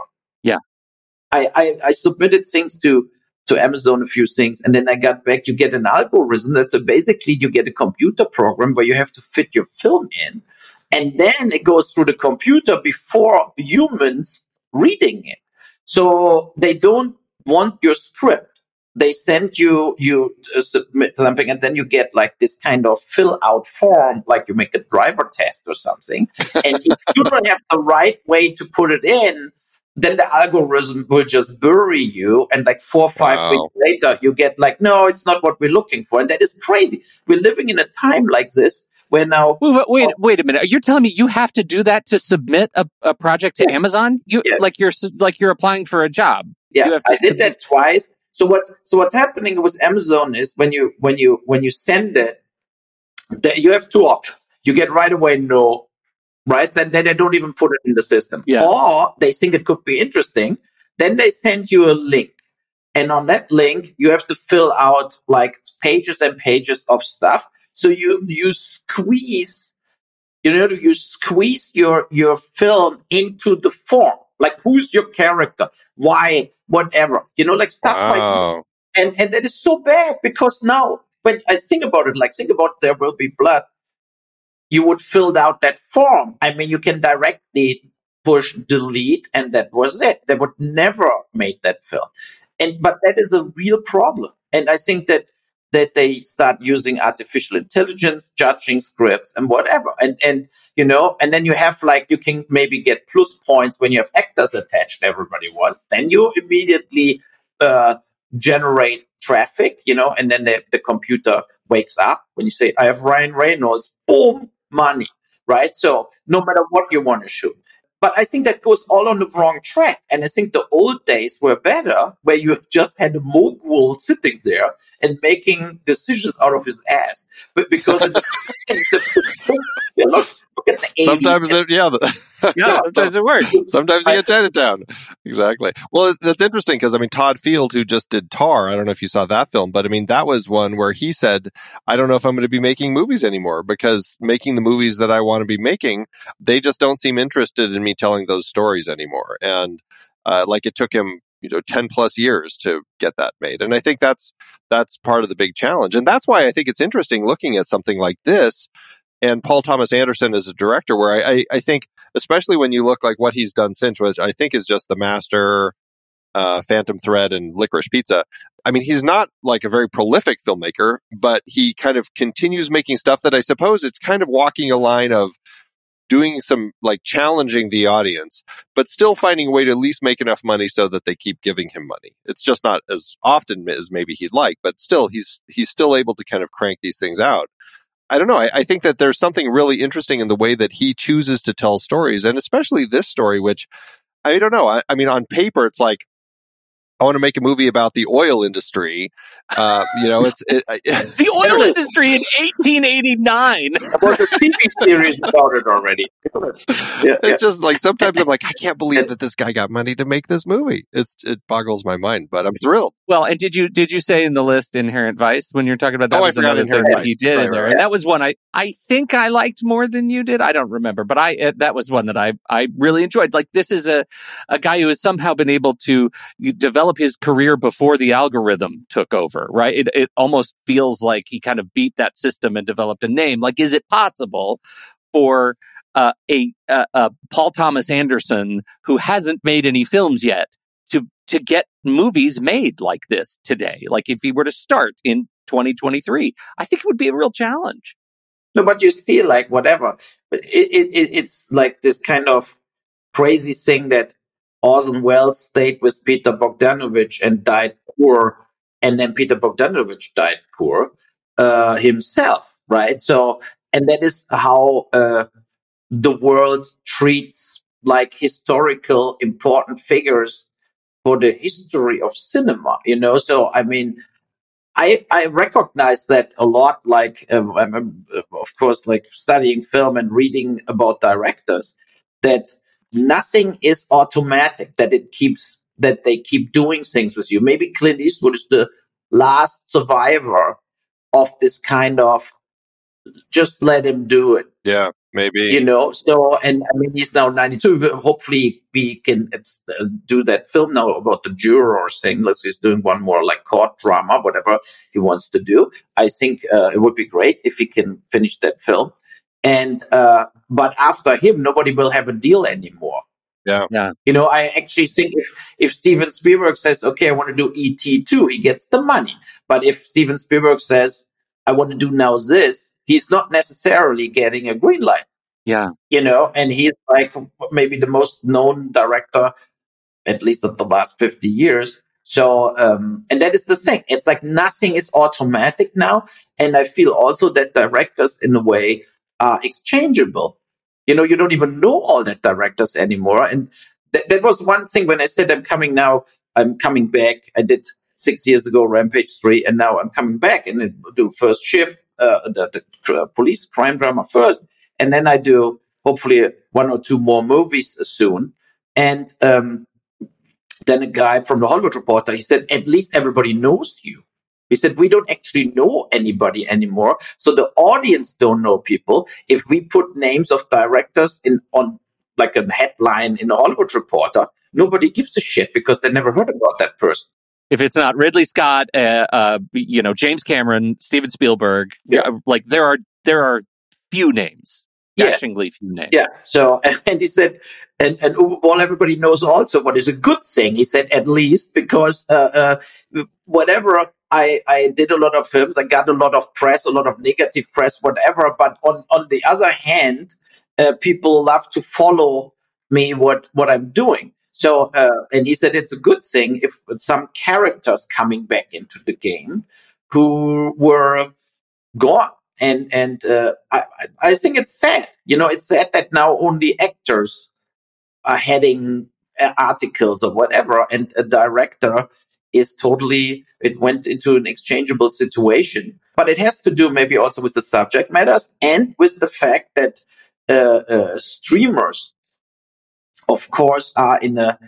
I, I I submitted things to to Amazon a few things, and then I got back. You get an algorithm that so basically you get a computer program where you have to fit your film in, and then it goes through the computer before humans reading it. So they don't want your script. They send you you uh, submit something, and then you get like this kind of fill out form, like you make a driver test or something. And if you don't have the right way to put it in, then the algorithm will just bury you. And like four or five Wow. weeks later, you get like, no, it's not what we're looking for. And that is crazy. We're living in a time like this where now Wait, wait, wait, oh. wait a minute. Are You're telling me you have to do that to submit a, a project to Yes. Amazon? You Yes. like you're like you're applying for a job. Yeah, You have to I did that twice. So what's so what's happening with Amazon is when you when you when you send it, that you have two options. You get right away no, right? Then then they don't even put it in the system. Yeah. Or they think it could be interesting. Then they send you a link. And on that link, you have to fill out like pages and pages of stuff. So you you squeeze you know you squeeze your your film into the form like who's your character why whatever you know like stuff like that. And and that is so bad because now when i think about it like think about there will be blood you would fill out that form. I mean you can directly push delete and that was it. They would never make that film and but that is a real problem. And i think that that they start using artificial intelligence judging scripts and whatever. And and you know and then you have like you can maybe get plus points when you have actors attached everybody wants. Then you immediately uh, generate traffic you know and then the, the computer wakes up when you say i have ryan reynolds. Boom money right so no matter what you want to shoot but I think that goes all on the wrong track. And I think the old days were better, where you just had a mogul sitting there and making decisions out of his ass. But because the, the- look, look at the 80s. Sometimes it, yeah, the, Yeah, sometimes it works. sometimes you get Chinatown. Exactly. Well, that's interesting because I mean Todd Field, who just did Tar. I don't know if you saw that film, but I mean that was one where he said, "I don't know if I'm going to be making movies anymore because making the movies that I want to be making, they just don't seem interested in me telling those stories anymore." And uh, like it took him you know 10 plus years to get that made and i think that's that's part of the big challenge and that's why i think it's interesting looking at something like this and paul thomas anderson as a director where i i, I think especially when you look like what he's done since which i think is just the master uh, phantom thread and licorice pizza i mean he's not like a very prolific filmmaker but he kind of continues making stuff that i suppose it's kind of walking a line of doing some like challenging the audience, but still finding a way to at least make enough money so that they keep giving him money. It's just not as often as maybe he'd like, but still he's he's still able to kind of crank these things out. I don't know. I, I think that there's something really interesting in the way that he chooses to tell stories, and especially this story, which I don't know. I, I mean, on paper, it's like I want to make a movie about the oil industry. Uh, you know, it's it, The oil industry in 1889. There was a TV series about it already. Yeah, it's just like sometimes I'm like, I can't believe that this guy got money to make this movie. It's it boggles my mind, but I'm thrilled. Well, and did you did you say in the list Inherent Vice when you're talking about that Oh, I was forgot another thing Inherent that he did Right, in there, right, and that was one I I think I liked more than you did. I don't remember, but I uh, that was one that I I really enjoyed. Like this is a a guy who has somehow been able to develop his career before the algorithm took over. Right? It it almost feels like he kind of beat that system and developed a name. Like, is it possible for uh, a, a, a Paul Thomas Anderson who hasn't made any films yet to to get movies made like this today. Like if he were to start in 2023, I think it would be a real challenge. No, but you still like whatever. But it, it it's like this kind of crazy thing that Orson Welles stayed with Peter Bogdanovich and died poor, and then Peter Bogdanovich died poor uh, himself, right? So, and that is how uh, the world treats like historical important figures for the history of cinema, you know. So, I mean, I I recognize that a lot. Like, um, I'm, uh, of course, like studying film and reading about directors. That nothing is automatic. That it keeps that they keep doing things with you. Maybe Clint Eastwood is the last survivor of this kind of just let him do it Yeah, maybe. you know so and i mean he's now 92 but hopefully we can it's, uh, do that film now about the jurors thing unless he's doing one more like court drama whatever he wants to do i think uh, it would be great if he can finish that film and uh, but after him nobody will have a deal anymore Yeah. Yeah. you know i actually think if if steven spielberg says okay i want to do et2 he gets the money but if steven spielberg says i want to do now this he's not necessarily getting a green light Yeah. you know, and he's like maybe the most known director, at least of the last 50 years. So, um, and that is the thing. It's like nothing is automatic now. And I feel also that directors in a way are exchangeable. You know, you don't even know all that directors anymore. And that, that was one thing when I said I'm coming now, I'm coming back. I did six years ago Rampage 3, and now I'm coming back and I do first shift, uh, the, the police crime drama first and then I do hopefully one or two more movies soon. And um, then a guy from the Hollywood Reporter, he said, at least everybody knows you. He said, we don't actually know anybody anymore. So the audience don't know people. If we put names of directors in on like a headline in the Hollywood Reporter, nobody gives a shit because they never heard about that person. If it's not Ridley Scott, uh, uh, you know James Cameron, Steven Spielberg, Yeah. uh, like there are there are few names, Yeah. dashingly few names. Yeah. So, and he said, and, and Uwe Boll, everybody knows also what is a good thing. He said, at least because, uh, uh, whatever I, I did a lot of films, I got a lot of press, a lot of negative press, whatever. But on, on the other hand, uh, people love to follow me, what, what I'm doing. So, uh, and he said it's a good thing if some characters coming back into the game who were gone. And and uh, I I- think it's sad. You know, it's sad that now only actors are heading uh, articles or whatever, and a director is totally. It went into an exchangeable situation, but it has to do maybe also with the subject matters and with the fact that uh, uh, streamers, of course, are in a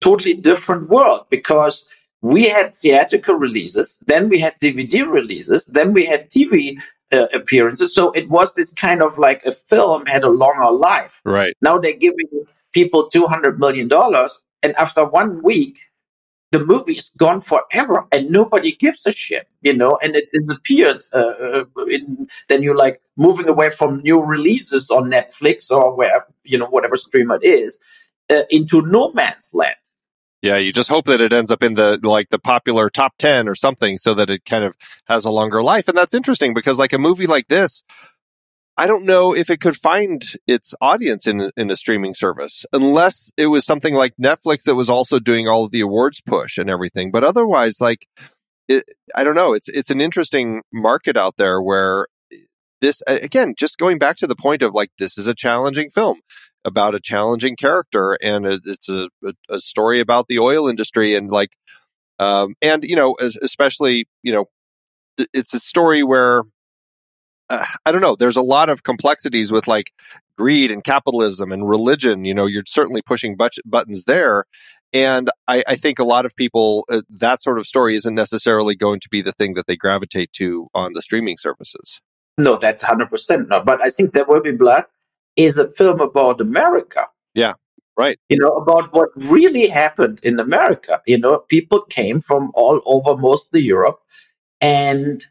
totally different world because we had theatrical releases, then we had DVD releases, then we had TV uh, appearances. So it was this kind of like a film had a longer life. Right. Now they're giving people two hundred million dollars, and after one week, the movie is gone forever, and nobody gives a shit, you know. And it disappeared. Uh, uh, in, then you're like moving away from new releases on Netflix or where you know whatever stream it is uh, into no man's land. Yeah, you just hope that it ends up in the like the popular top 10 or something so that it kind of has a longer life. And that's interesting because like a movie like this, I don't know if it could find its audience in in a streaming service unless it was something like Netflix that was also doing all of the awards push and everything. But otherwise like it, I don't know, it's it's an interesting market out there where this again, just going back to the point of like this is a challenging film about a challenging character and it's a, a, story about the oil industry and like um and you know especially you know it's a story where uh, i don't know there's a lot of complexities with like greed and capitalism and religion you know you're certainly pushing but- buttons there And I, I think a lot of people, uh, that sort of story isn't necessarily going to be the thing that they gravitate to on the streaming services. No, that's 100% not. But I think There Will Be Blood is a film about America. Yeah, right. You know, about what really happened in America. You know, people came from all over mostly Europe. And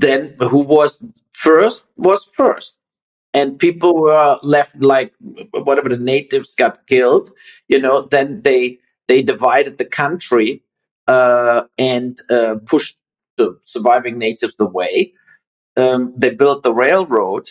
then who was first was first. And people were left like whatever the natives got killed you know then they they divided the country uh, and uh, pushed the surviving natives away. Um, they built the railroad.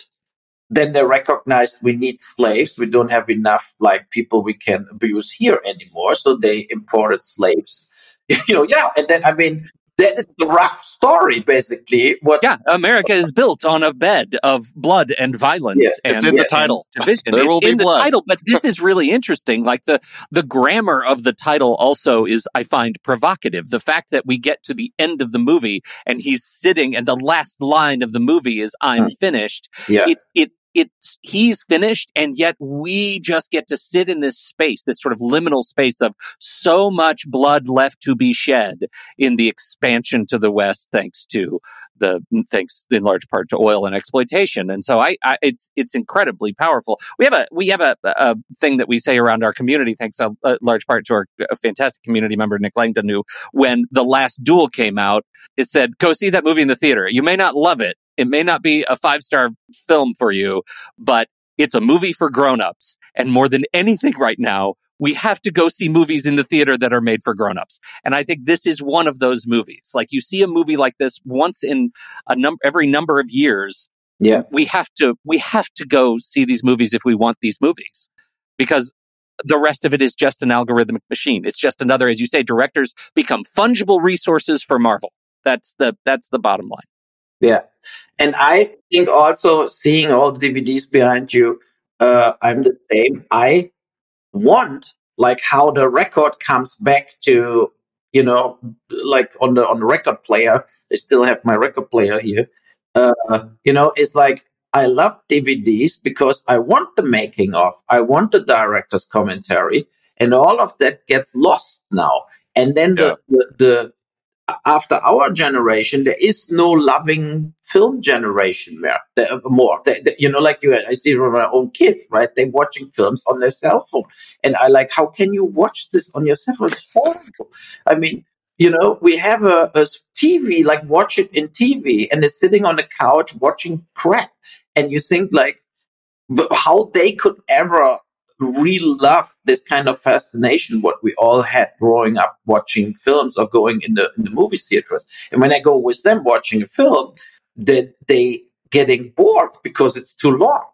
Then they recognized we need slaves. We don't have enough like people we can abuse here anymore. So they imported slaves. You know yeah and then i mean that is the rough story, basically. What? Yeah, America is built on a bed of blood and violence. Yes, and, it's in the title. Division. There it's will be in blood. title, but this is really interesting. Like the the grammar of the title also is, I find, provocative. The fact that we get to the end of the movie and he's sitting, and the last line of the movie is "I'm hmm. finished." Yeah. It it it's he's finished and yet we just get to sit in this space this sort of liminal space of so much blood left to be shed in the expansion to the west thanks to the thanks in large part to oil and exploitation. And so i, I it's it's incredibly powerful. We have a we have a, a thing that we say around our community thanks a, a large part to our fantastic community member nick langdon who when the last duel came out it said go see that movie in the theater. You may not love it it may not be a five star film for you, but it's a movie for grown-ups. And more than anything right now, we have to go see movies in the theater that are made for grown-ups. And I think this is one of those movies. Like you see a movie like this once in a number every number of years. Yeah. We have to we have to go see these movies if we want these movies. Because the rest of it is just an algorithmic machine. It's just another, as you say, directors become fungible resources for Marvel. That's the that's the bottom line. Yeah. And I think also seeing all the DVDs behind you, uh, I'm the same. I want like how the record comes back to, you know, like on the on the record player. I still have my record player here. Uh, you know, it's like I love DVDs because I want the making of, I want the director's commentary, and all of that gets lost now. And then Yeah. the, the the after our generation, there is no loving film generation more. There, more, There- there- you know, like you, I see from my own kids, right? They're watching films on their cell phone, and I like, how can you watch this on your cell phone? It's horrible. I mean, you know, we have a TV, like watch it in TV, and they're sitting on the couch watching crap, and you think like, how they could ever really love this kind of fascination what we all had growing up watching films or going in the in the movie theaters. And when i go with them watching a film that they getting bored because it's too long.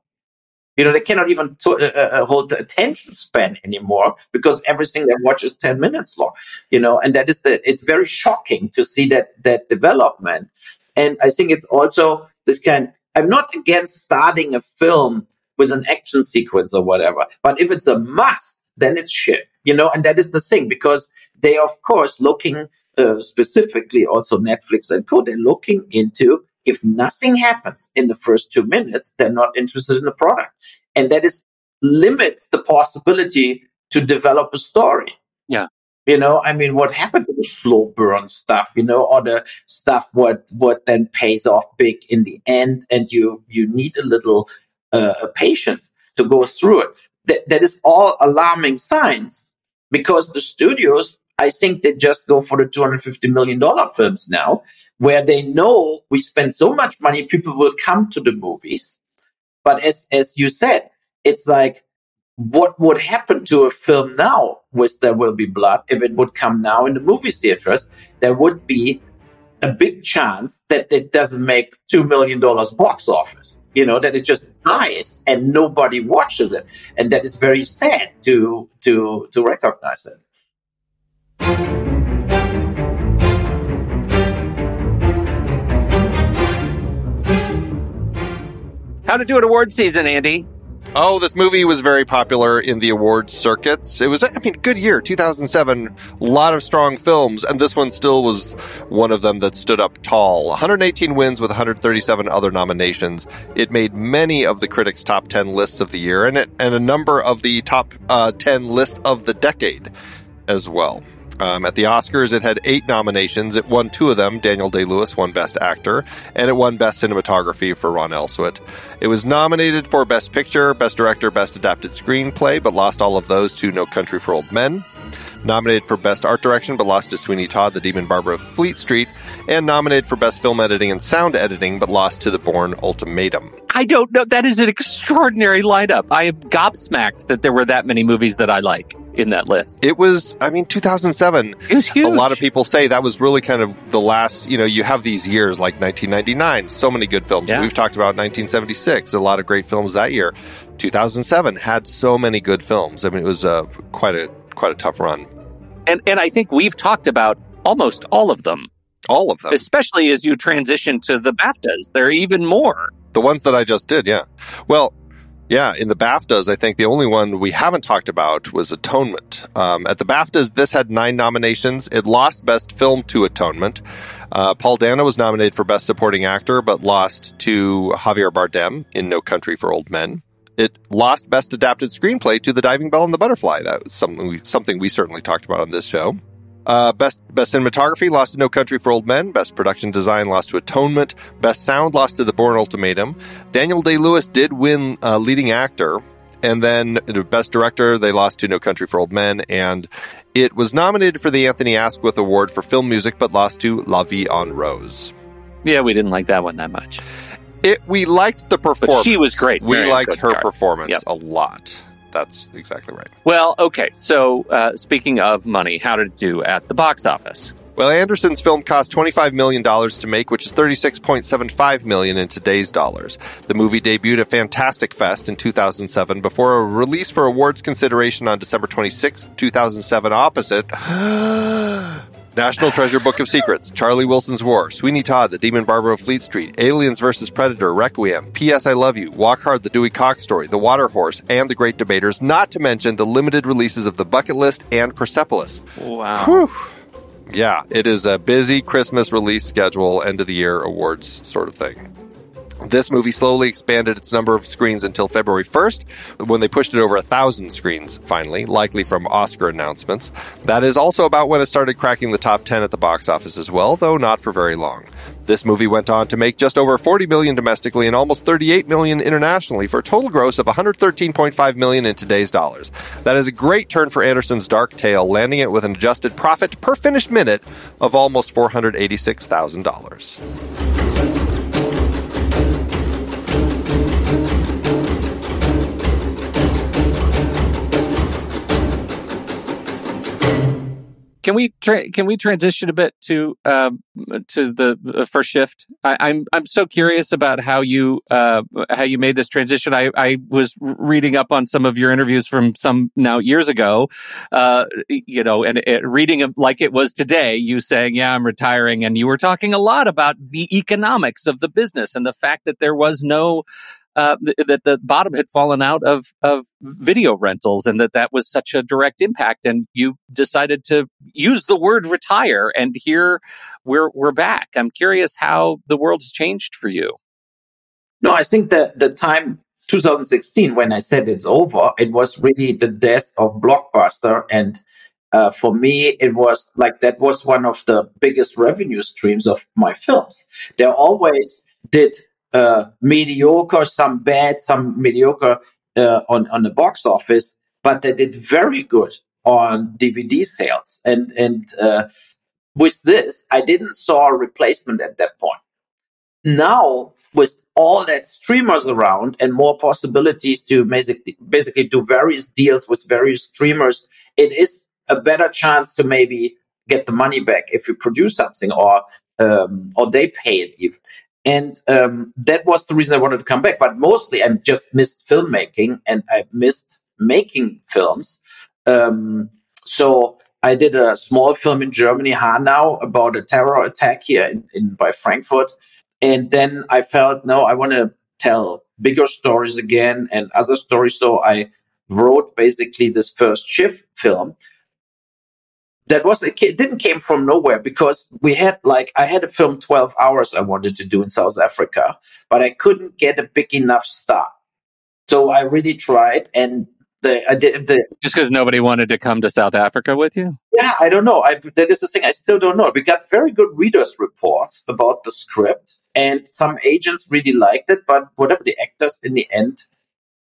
You know they cannot even to, uh, uh, hold the attention span anymore because everything they watch is 10 minutes long you know and that is the it's very shocking to see that that development. And i think it's also this kind i'm not against starting a film with an action sequence or whatever. But if it's a must then it's shit you know and that is the thing because they of course looking uh, specifically also netflix and co they're looking into if nothing happens in the first two minutes they're not interested in the product. And that is limits the possibility to develop a story. Yeah. you know i mean what happened to the slow burn stuff you know or the stuff what what then pays off big in the end and you you need a little uh, patience to go through it that, that is all alarming signs because the studios i think they just go for the 250 million dollar films now where they know we spend so much money people will come to the movies but as as you said it's like what would happen to a film now with There Will Be Blood if it would come now in the movie theaters? There would be a big chance that it doesn't make two million dollars box office. You know that it just dies and nobody watches it, and that is very sad to to to recognize it. How to do an award season, Andy? Oh, this movie was very popular in the awards circuits. It was, I mean, good year, 2007. A lot of strong films, and this one still was one of them that stood up tall. 118 wins with 137 other nominations. It made many of the critics' top 10 lists of the year, and, it, and a number of the top uh, 10 lists of the decade. as well. Um, at the Oscars, it had eight nominations. It won two of them. Daniel Day Lewis won Best Actor, and it won Best Cinematography for Ron Elswit. It was nominated for Best Picture, Best Director, Best Adapted Screenplay, but lost all of those to No Country for Old Men. Nominated for Best Art Direction, but lost to Sweeney Todd, The Demon Barber of Fleet Street. And nominated for Best Film Editing and Sound Editing, but lost to The Bourne Ultimatum. I don't know. That is an extraordinary lineup. I am gobsmacked that there were that many movies that I like in that list. It was, I mean, 2007. It was huge. A lot of people say that was really kind of the last, you know, you have these years like 1999, so many good films. Yeah. We've talked about 1976, a lot of great films that year. 2007 had so many good films. I mean, it was uh, quite a quite a tough run. and and I think we've talked about almost all of them, All of them. especially as you transition to the BAFTAs. There are even more. The ones that I just did, yeah. Well, yeah, in the BAFTAs, I think the only one we haven't talked about was Atonement. Um, at the BAFTAs, this had nine nominations. It lost Best Film to Atonement. Uh, Paul Dano was nominated for Best Supporting Actor, but lost to Javier Bardem in No Country for Old Men. It lost Best Adapted Screenplay to The Diving Bell and the Butterfly. That was something we, something we certainly talked about on this show. Uh, best best cinematography lost to No Country for Old Men. Best production design lost to Atonement. Best sound lost to The Bourne Ultimatum. Daniel Day Lewis did win uh, leading actor, and then the best director they lost to No Country for Old Men, and it was nominated for the Anthony Asquith Award for film music, but lost to La Vie en Rose. Yeah, we didn't like that one that much. It we liked the performance. she was great. We liked her performance Yep. a lot. That's exactly right. Well, okay. So, uh, speaking of money, how did it do at the box office? Well, Anderson's film cost $25 million to make, which is 36.75 million in today's dollars. The movie debuted at Fantastic Fest in 2007 before a release for awards consideration on December 26, 2007, opposite National Treasure Book of Secrets, Charlie Wilson's War, Sweeney Todd, The Demon Barber of Fleet Street, Aliens vs. Predator, Requiem, P.S. I Love You, Walk Hard, The Dewey Cox Story, The Water Horse, and The Great Debaters, not to mention the limited releases of The Bucket List and Persepolis. Wow. Yeah, it is a busy Christmas release schedule, end of the year awards sort of thing. This movie slowly expanded its number of screens until February 1st, when they pushed it over a thousand screens, finally, likely from Oscar announcements. That is also about when it started cracking the top 10 at the box office as well, though not for very long. This movie went on to make just over 40 million domestically and almost 38 million internationally for a total gross of 113.5 million in today's dollars. That is a great turn for Anderson's Dark Tale, landing it with an adjusted profit per finished minute of almost $486,000. Can we tra- can we transition a bit to um, to the uh, first shift? I, I'm I'm so curious about how you uh, how you made this transition. I, I was reading up on some of your interviews from some now years ago, uh, you know, and it, reading them like it was today. You saying, "Yeah, I'm retiring," and you were talking a lot about the economics of the business and the fact that there was no uh, th- that the bottom had fallen out of of video rentals, and that that was such a direct impact. And you decided to use the word retire, and here we're we're back. I'm curious how the world's changed for you. No, I think that the time 2016 when I said it's over, it was really the death of Blockbuster. And uh, for me, it was like that was one of the biggest revenue streams of my films. They always did uh, mediocre, some bad, some mediocre uh, on, on the box office, but they did very good on DVD sales. And, and uh, with this, I didn't saw a replacement at that point now with all that streamers around and more possibilities to basically basically do various deals with various streamers, it is a better chance to maybe get the money back if you produce something or um, or they pay it even. And um, that was the reason I wanted to come back. But mostly, I just missed filmmaking and I missed making films. Um, so I did a small film in Germany, Hanau, about a terror attack here in, in by Frankfurt. And then I felt, no, I want to tell bigger stories again and other stories. So I wrote basically this first shift film. That was it didn't came from nowhere because we had like I had a film 12 hours I wanted to do in South Africa, but I couldn't get a big enough star. So I really tried and the, I did the Just because nobody wanted to come to South Africa with you? yeah, I don't know. I, that is the thing. I still don't know. We got very good readers' reports about the script, and some agents really liked it. But whatever the actors in the end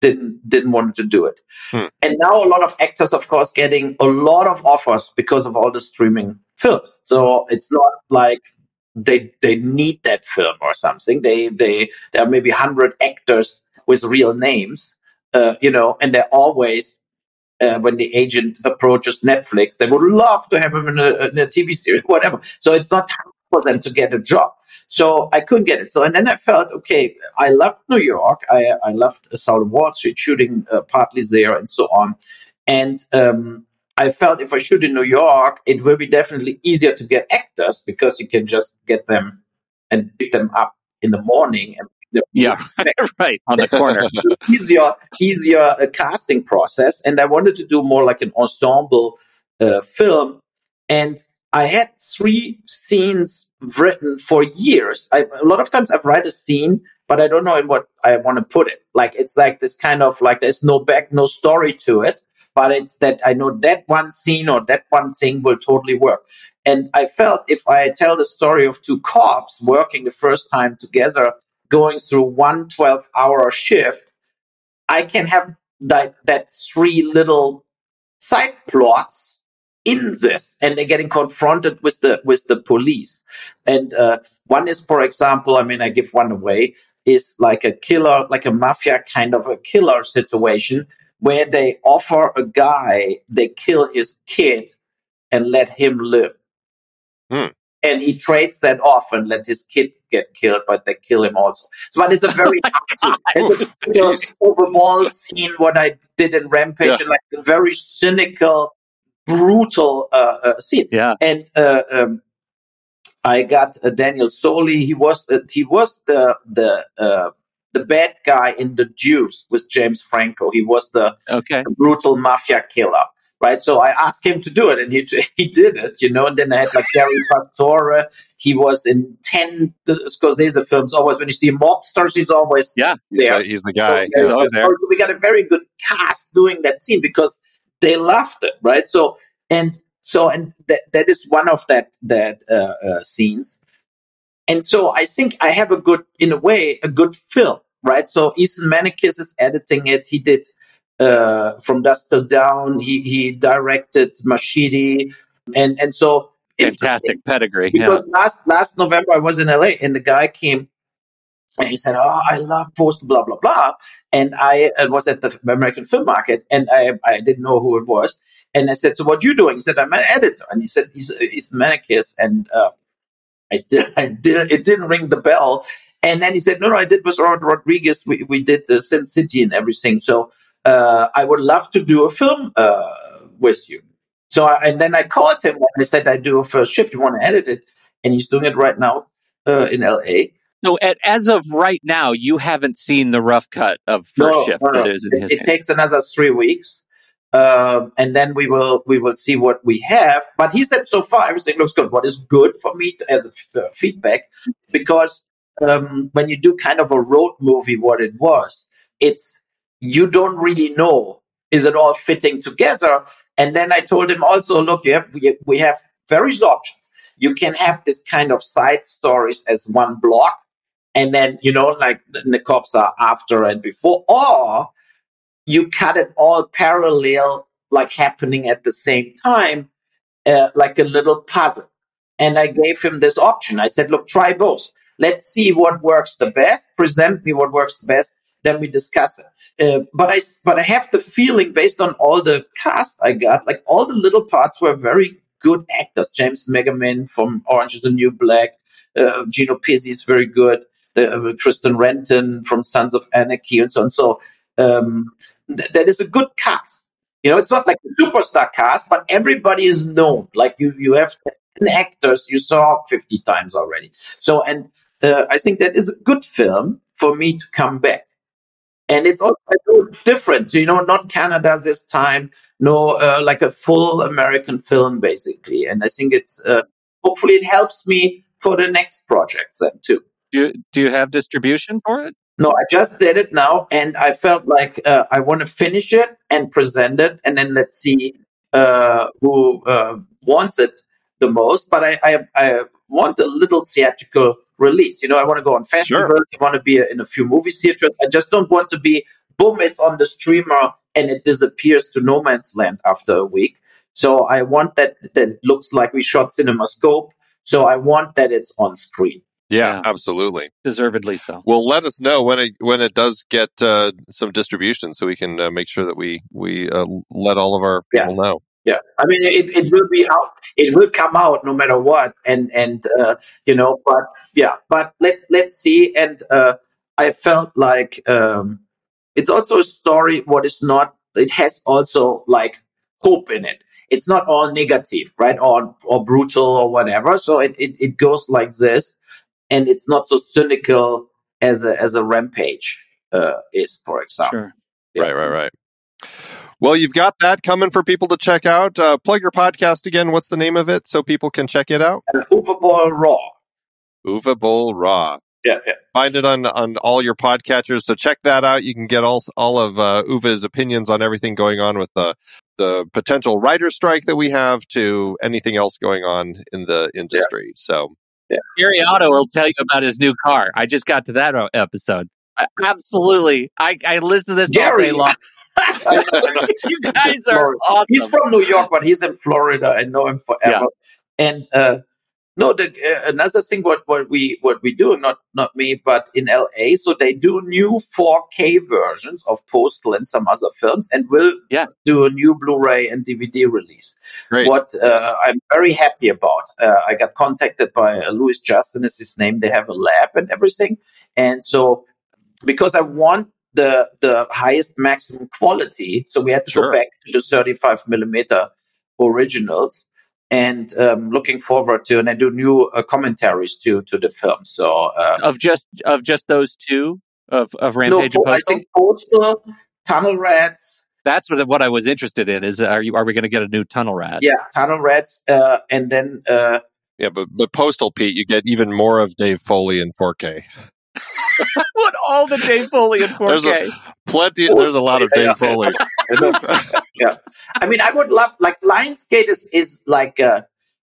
didn't didn't want to do it. Hmm. And now a lot of actors, of course, getting a lot of offers because of all the streaming films. So it's not like they they need that film or something. They they there are maybe hundred actors with real names, uh, you know, and they're always uh, when the agent approaches Netflix, they would love to have him in a, in a TV series, whatever. So it's not time for them to get a job. So I couldn't get it. So and then I felt okay. I left New York. I I left Assault on Wall Street shooting uh, partly there and so on, and um, I felt if I shoot in New York, it will be definitely easier to get actors because you can just get them and pick them up in the morning and Yeah, right. On the corner. easier easier uh, casting process and i wanted to do more like an ensemble uh, film and i had three scenes written for years. I, a lot of times I've write a scene but i don't know in what i want to put it. Like it's like this kind of like there's no back no story to it but it's that i know that one scene or that one thing will totally work. And i felt if i tell the story of two cops working the first time together going through one 12 hour shift I can have that that three little side plots in this, and they're getting confronted with the with the police. And uh, one is, for example, I mean, I give one away, is like a killer, like a mafia kind of a killer situation where they offer a guy they kill his kid and let him live. Hmm. And he trades that off and let his kid get killed, but they kill him also. So, but it's a very it's a typical overall scene what I did in Rampage, Yeah. and like a very cynical, brutal uh, uh, scene. Yeah. And uh, um, I got uh, Daniel Soli. He was uh, he was the the uh, the bad guy in the Juice with James Franco. He was the Okay. brutal mafia killer. Right, so I asked him to do it, and he he did it, you know. And then I had like Garry Pastore. He was in ten Scorsese films. Always when you see mobsters, he's always Yeah. He's, there. the, he's the guy. So, He's always there. we got a very good cast doing that scene because they loved it, right? So and so and that that is one of that that uh, uh, scenes. And so I think I have a good, in a way, a good film, right? So Ethan Maniquis is editing it. He did uh, from Dusk Till Dawn. He he directed Machete, and and so Fantastic pedigree. because Yeah. last last November I was in LA and the guy came and he said, "Oh, I love post blah blah blah," and I was at the American Film Market and I I didn't know who it was, and I said, "So what you doing?" He said, "I'm an editor," and he said, "He's he's Maniquis," and uh, I still I did it didn't ring the bell, and then he said, "No, no, I did with Robert Rodriguez. We we did the Sin City and everything. So uh, I would love to do a film uh, with you." So I, and then I called him and I said, "I do a first shift. You want to edit it?" And he's doing it right now uh, in L.A. At, as of right now, you haven't seen the rough cut of first No, shift no, no. that is in It, it takes another three weeks, um, and then we will we will see what we have. But he said so far everything looks good. What is good for me to, as a uh, feedback, because um, when you do kind of a road movie, what it was, it's you don't really know is it all fitting together. And then I told him also, look, you have we, we have various options. You can have this kind of side stories as one block, and then you know like the, cops are after and before, or you cut it all parallel, like happening at the same time, uh, like a little puzzle. And I gave him this option. I said, look, try both. Let's see what works the best. Present me what works the best. Then we discuss it. Uh, but I, but I have the feeling based on all the cast I got, like all the little parts were very good actors. James McMenamin from Orange is the New Black, uh, Gino Pizzi is very good. Uh, Kristen Renton from Sons of Anarchy and so on. So, um, th- that is a good cast. You know, it's not like a superstar cast, but everybody is known. Like you, you have 10 actors you saw 50 times already. So, and uh, I think that is a good film for me to come back. And it's also different, you know, not Canada this time, no, uh, like a full American film, basically. And I think it's, uh, hopefully it helps me for the next projects then too. Do you, do you have distribution for it? No, I just did it now, and I felt like uh, I want to finish it and present it, and then let's see uh, who uh, wants it the most. But I, I, I want a little theatrical release. You know, I want to go on festivals. I want to be in a few movie theaters. I just don't want to be boom, it's on the streamer and it disappears to no man's land after a week. So I want that that looks like we shot CinemaScope. So I want that it's on screen. Yeah, Yeah. absolutely. Deservedly so. Well, let us know when it when it does get uh, some distribution, so we can uh, make sure that we we uh, let all of our Yeah. people know. Yeah, I mean, it, it will be out. It will come out no matter what, and and uh, you know, but yeah, but let let's see. And uh, I felt like um, it's also a story. What is not? It has also like hope in it. It's not all negative, right? Or or brutal or whatever. So it it, it goes like this, and it's not so cynical as a as a rampage uh, is, for example. Sure. Yeah. Right, right, right. Well, you've got that coming for people to check out. Uh, plug your podcast again. What's the name of it so people can check it out? Uva Overball Raw. Uwe Boll Raw. Yeah, yeah. Find it on on all your podcatchers. So check that out. You can get all all of uh, Uwe's opinions on everything going on with the the potential writer strike that we have to anything else going on in the industry. So Gary Otto will tell you about his new car. I just got to that episode. I, absolutely. I, I listen to this all day long. you guys are awesome. He's from New York, but he's in Florida. I know him forever. And uh, no, the, uh, another thing what what we what we do not not me, but in LA, so they do new 4K versions of Postal and some other films, and will Yeah. do a new Blu-ray and DVD release. great. What uh, I'm very happy about. Uh, I got contacted by uh, Louis Justin is his name. They have a lab and everything, and so because I want the the highest maximum quality, so we had to Sure. go back to the 35 millimeter originals. And um, looking forward to, and I do new uh, commentaries to to the film. So uh, of just of just those two of of Rampage no, and I think Postal, Tunnel Rats, That's what what I was interested in. Is are you are we going to get a new Tunnel Rat? yeah, Tunnel Rats, uh, and then uh, yeah, but but Postal Pete, you get even more of Dave Foley in 4K. Put all the Dave Foley in There's 4K. Plenty. There's a lot of Yeah. Dave Foley. yeah. I mean, I would love like Lionsgate is is like uh,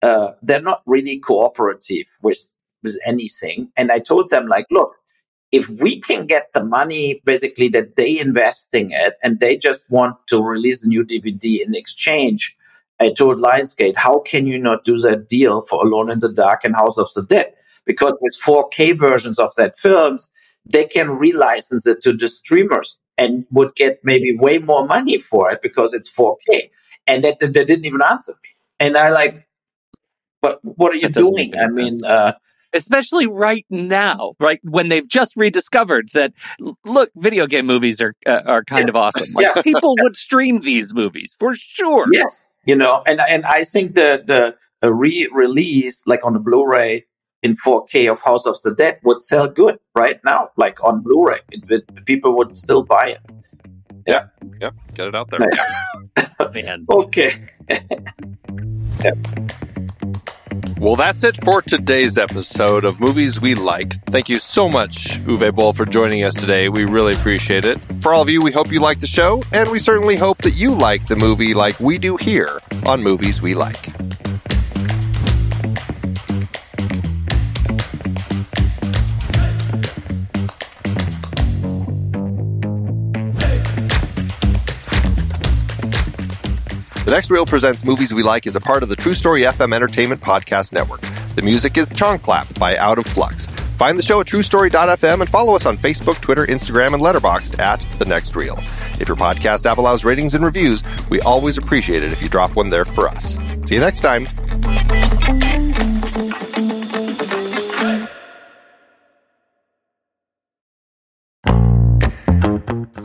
uh, they're not really cooperative with with anything, and I told them like, look, if we can get the money basically that they investing it, and they just want to release a new DVD in exchange. I told Lionsgate, how can you not do that deal for Alone in the Dark and House of the Dead? Because with 4K versions of that films, they can relicense it to the streamers and would get maybe way more money for it because it's 4K. And that they didn't even answer me. And I like, but what are you doing? I mean, uh, Especially right now, right when they've just rediscovered that. Look, video game movies are uh, are kind of awesome. Like Yeah. people would stream these movies for sure. yes, you know, and and I think the the re-release like on the Blu-ray in 4K of House of the Dead would sell good right now, like on Blu-ray. It, people would still buy it. Yeah. Yep, get it out there. Man. Okay. Well, that's it for today's episode of Movies We Like. Thank you so much, Uwe Boll, for joining us today. We really appreciate it. For all of you, we hope you like the show, and we certainly hope that you like the movie like we do here on Movies We Like. The Next Reel presents Movies We Like is a part of the True Story FM Entertainment Podcast Network. The music is Chong Clap by Out of Flux. Find the show at truestory.fm and follow us on Facebook, Twitter, Instagram, and Letterboxd at The Next Reel. If your podcast app allows ratings and reviews, we always appreciate it if you drop one there for us. See you next time.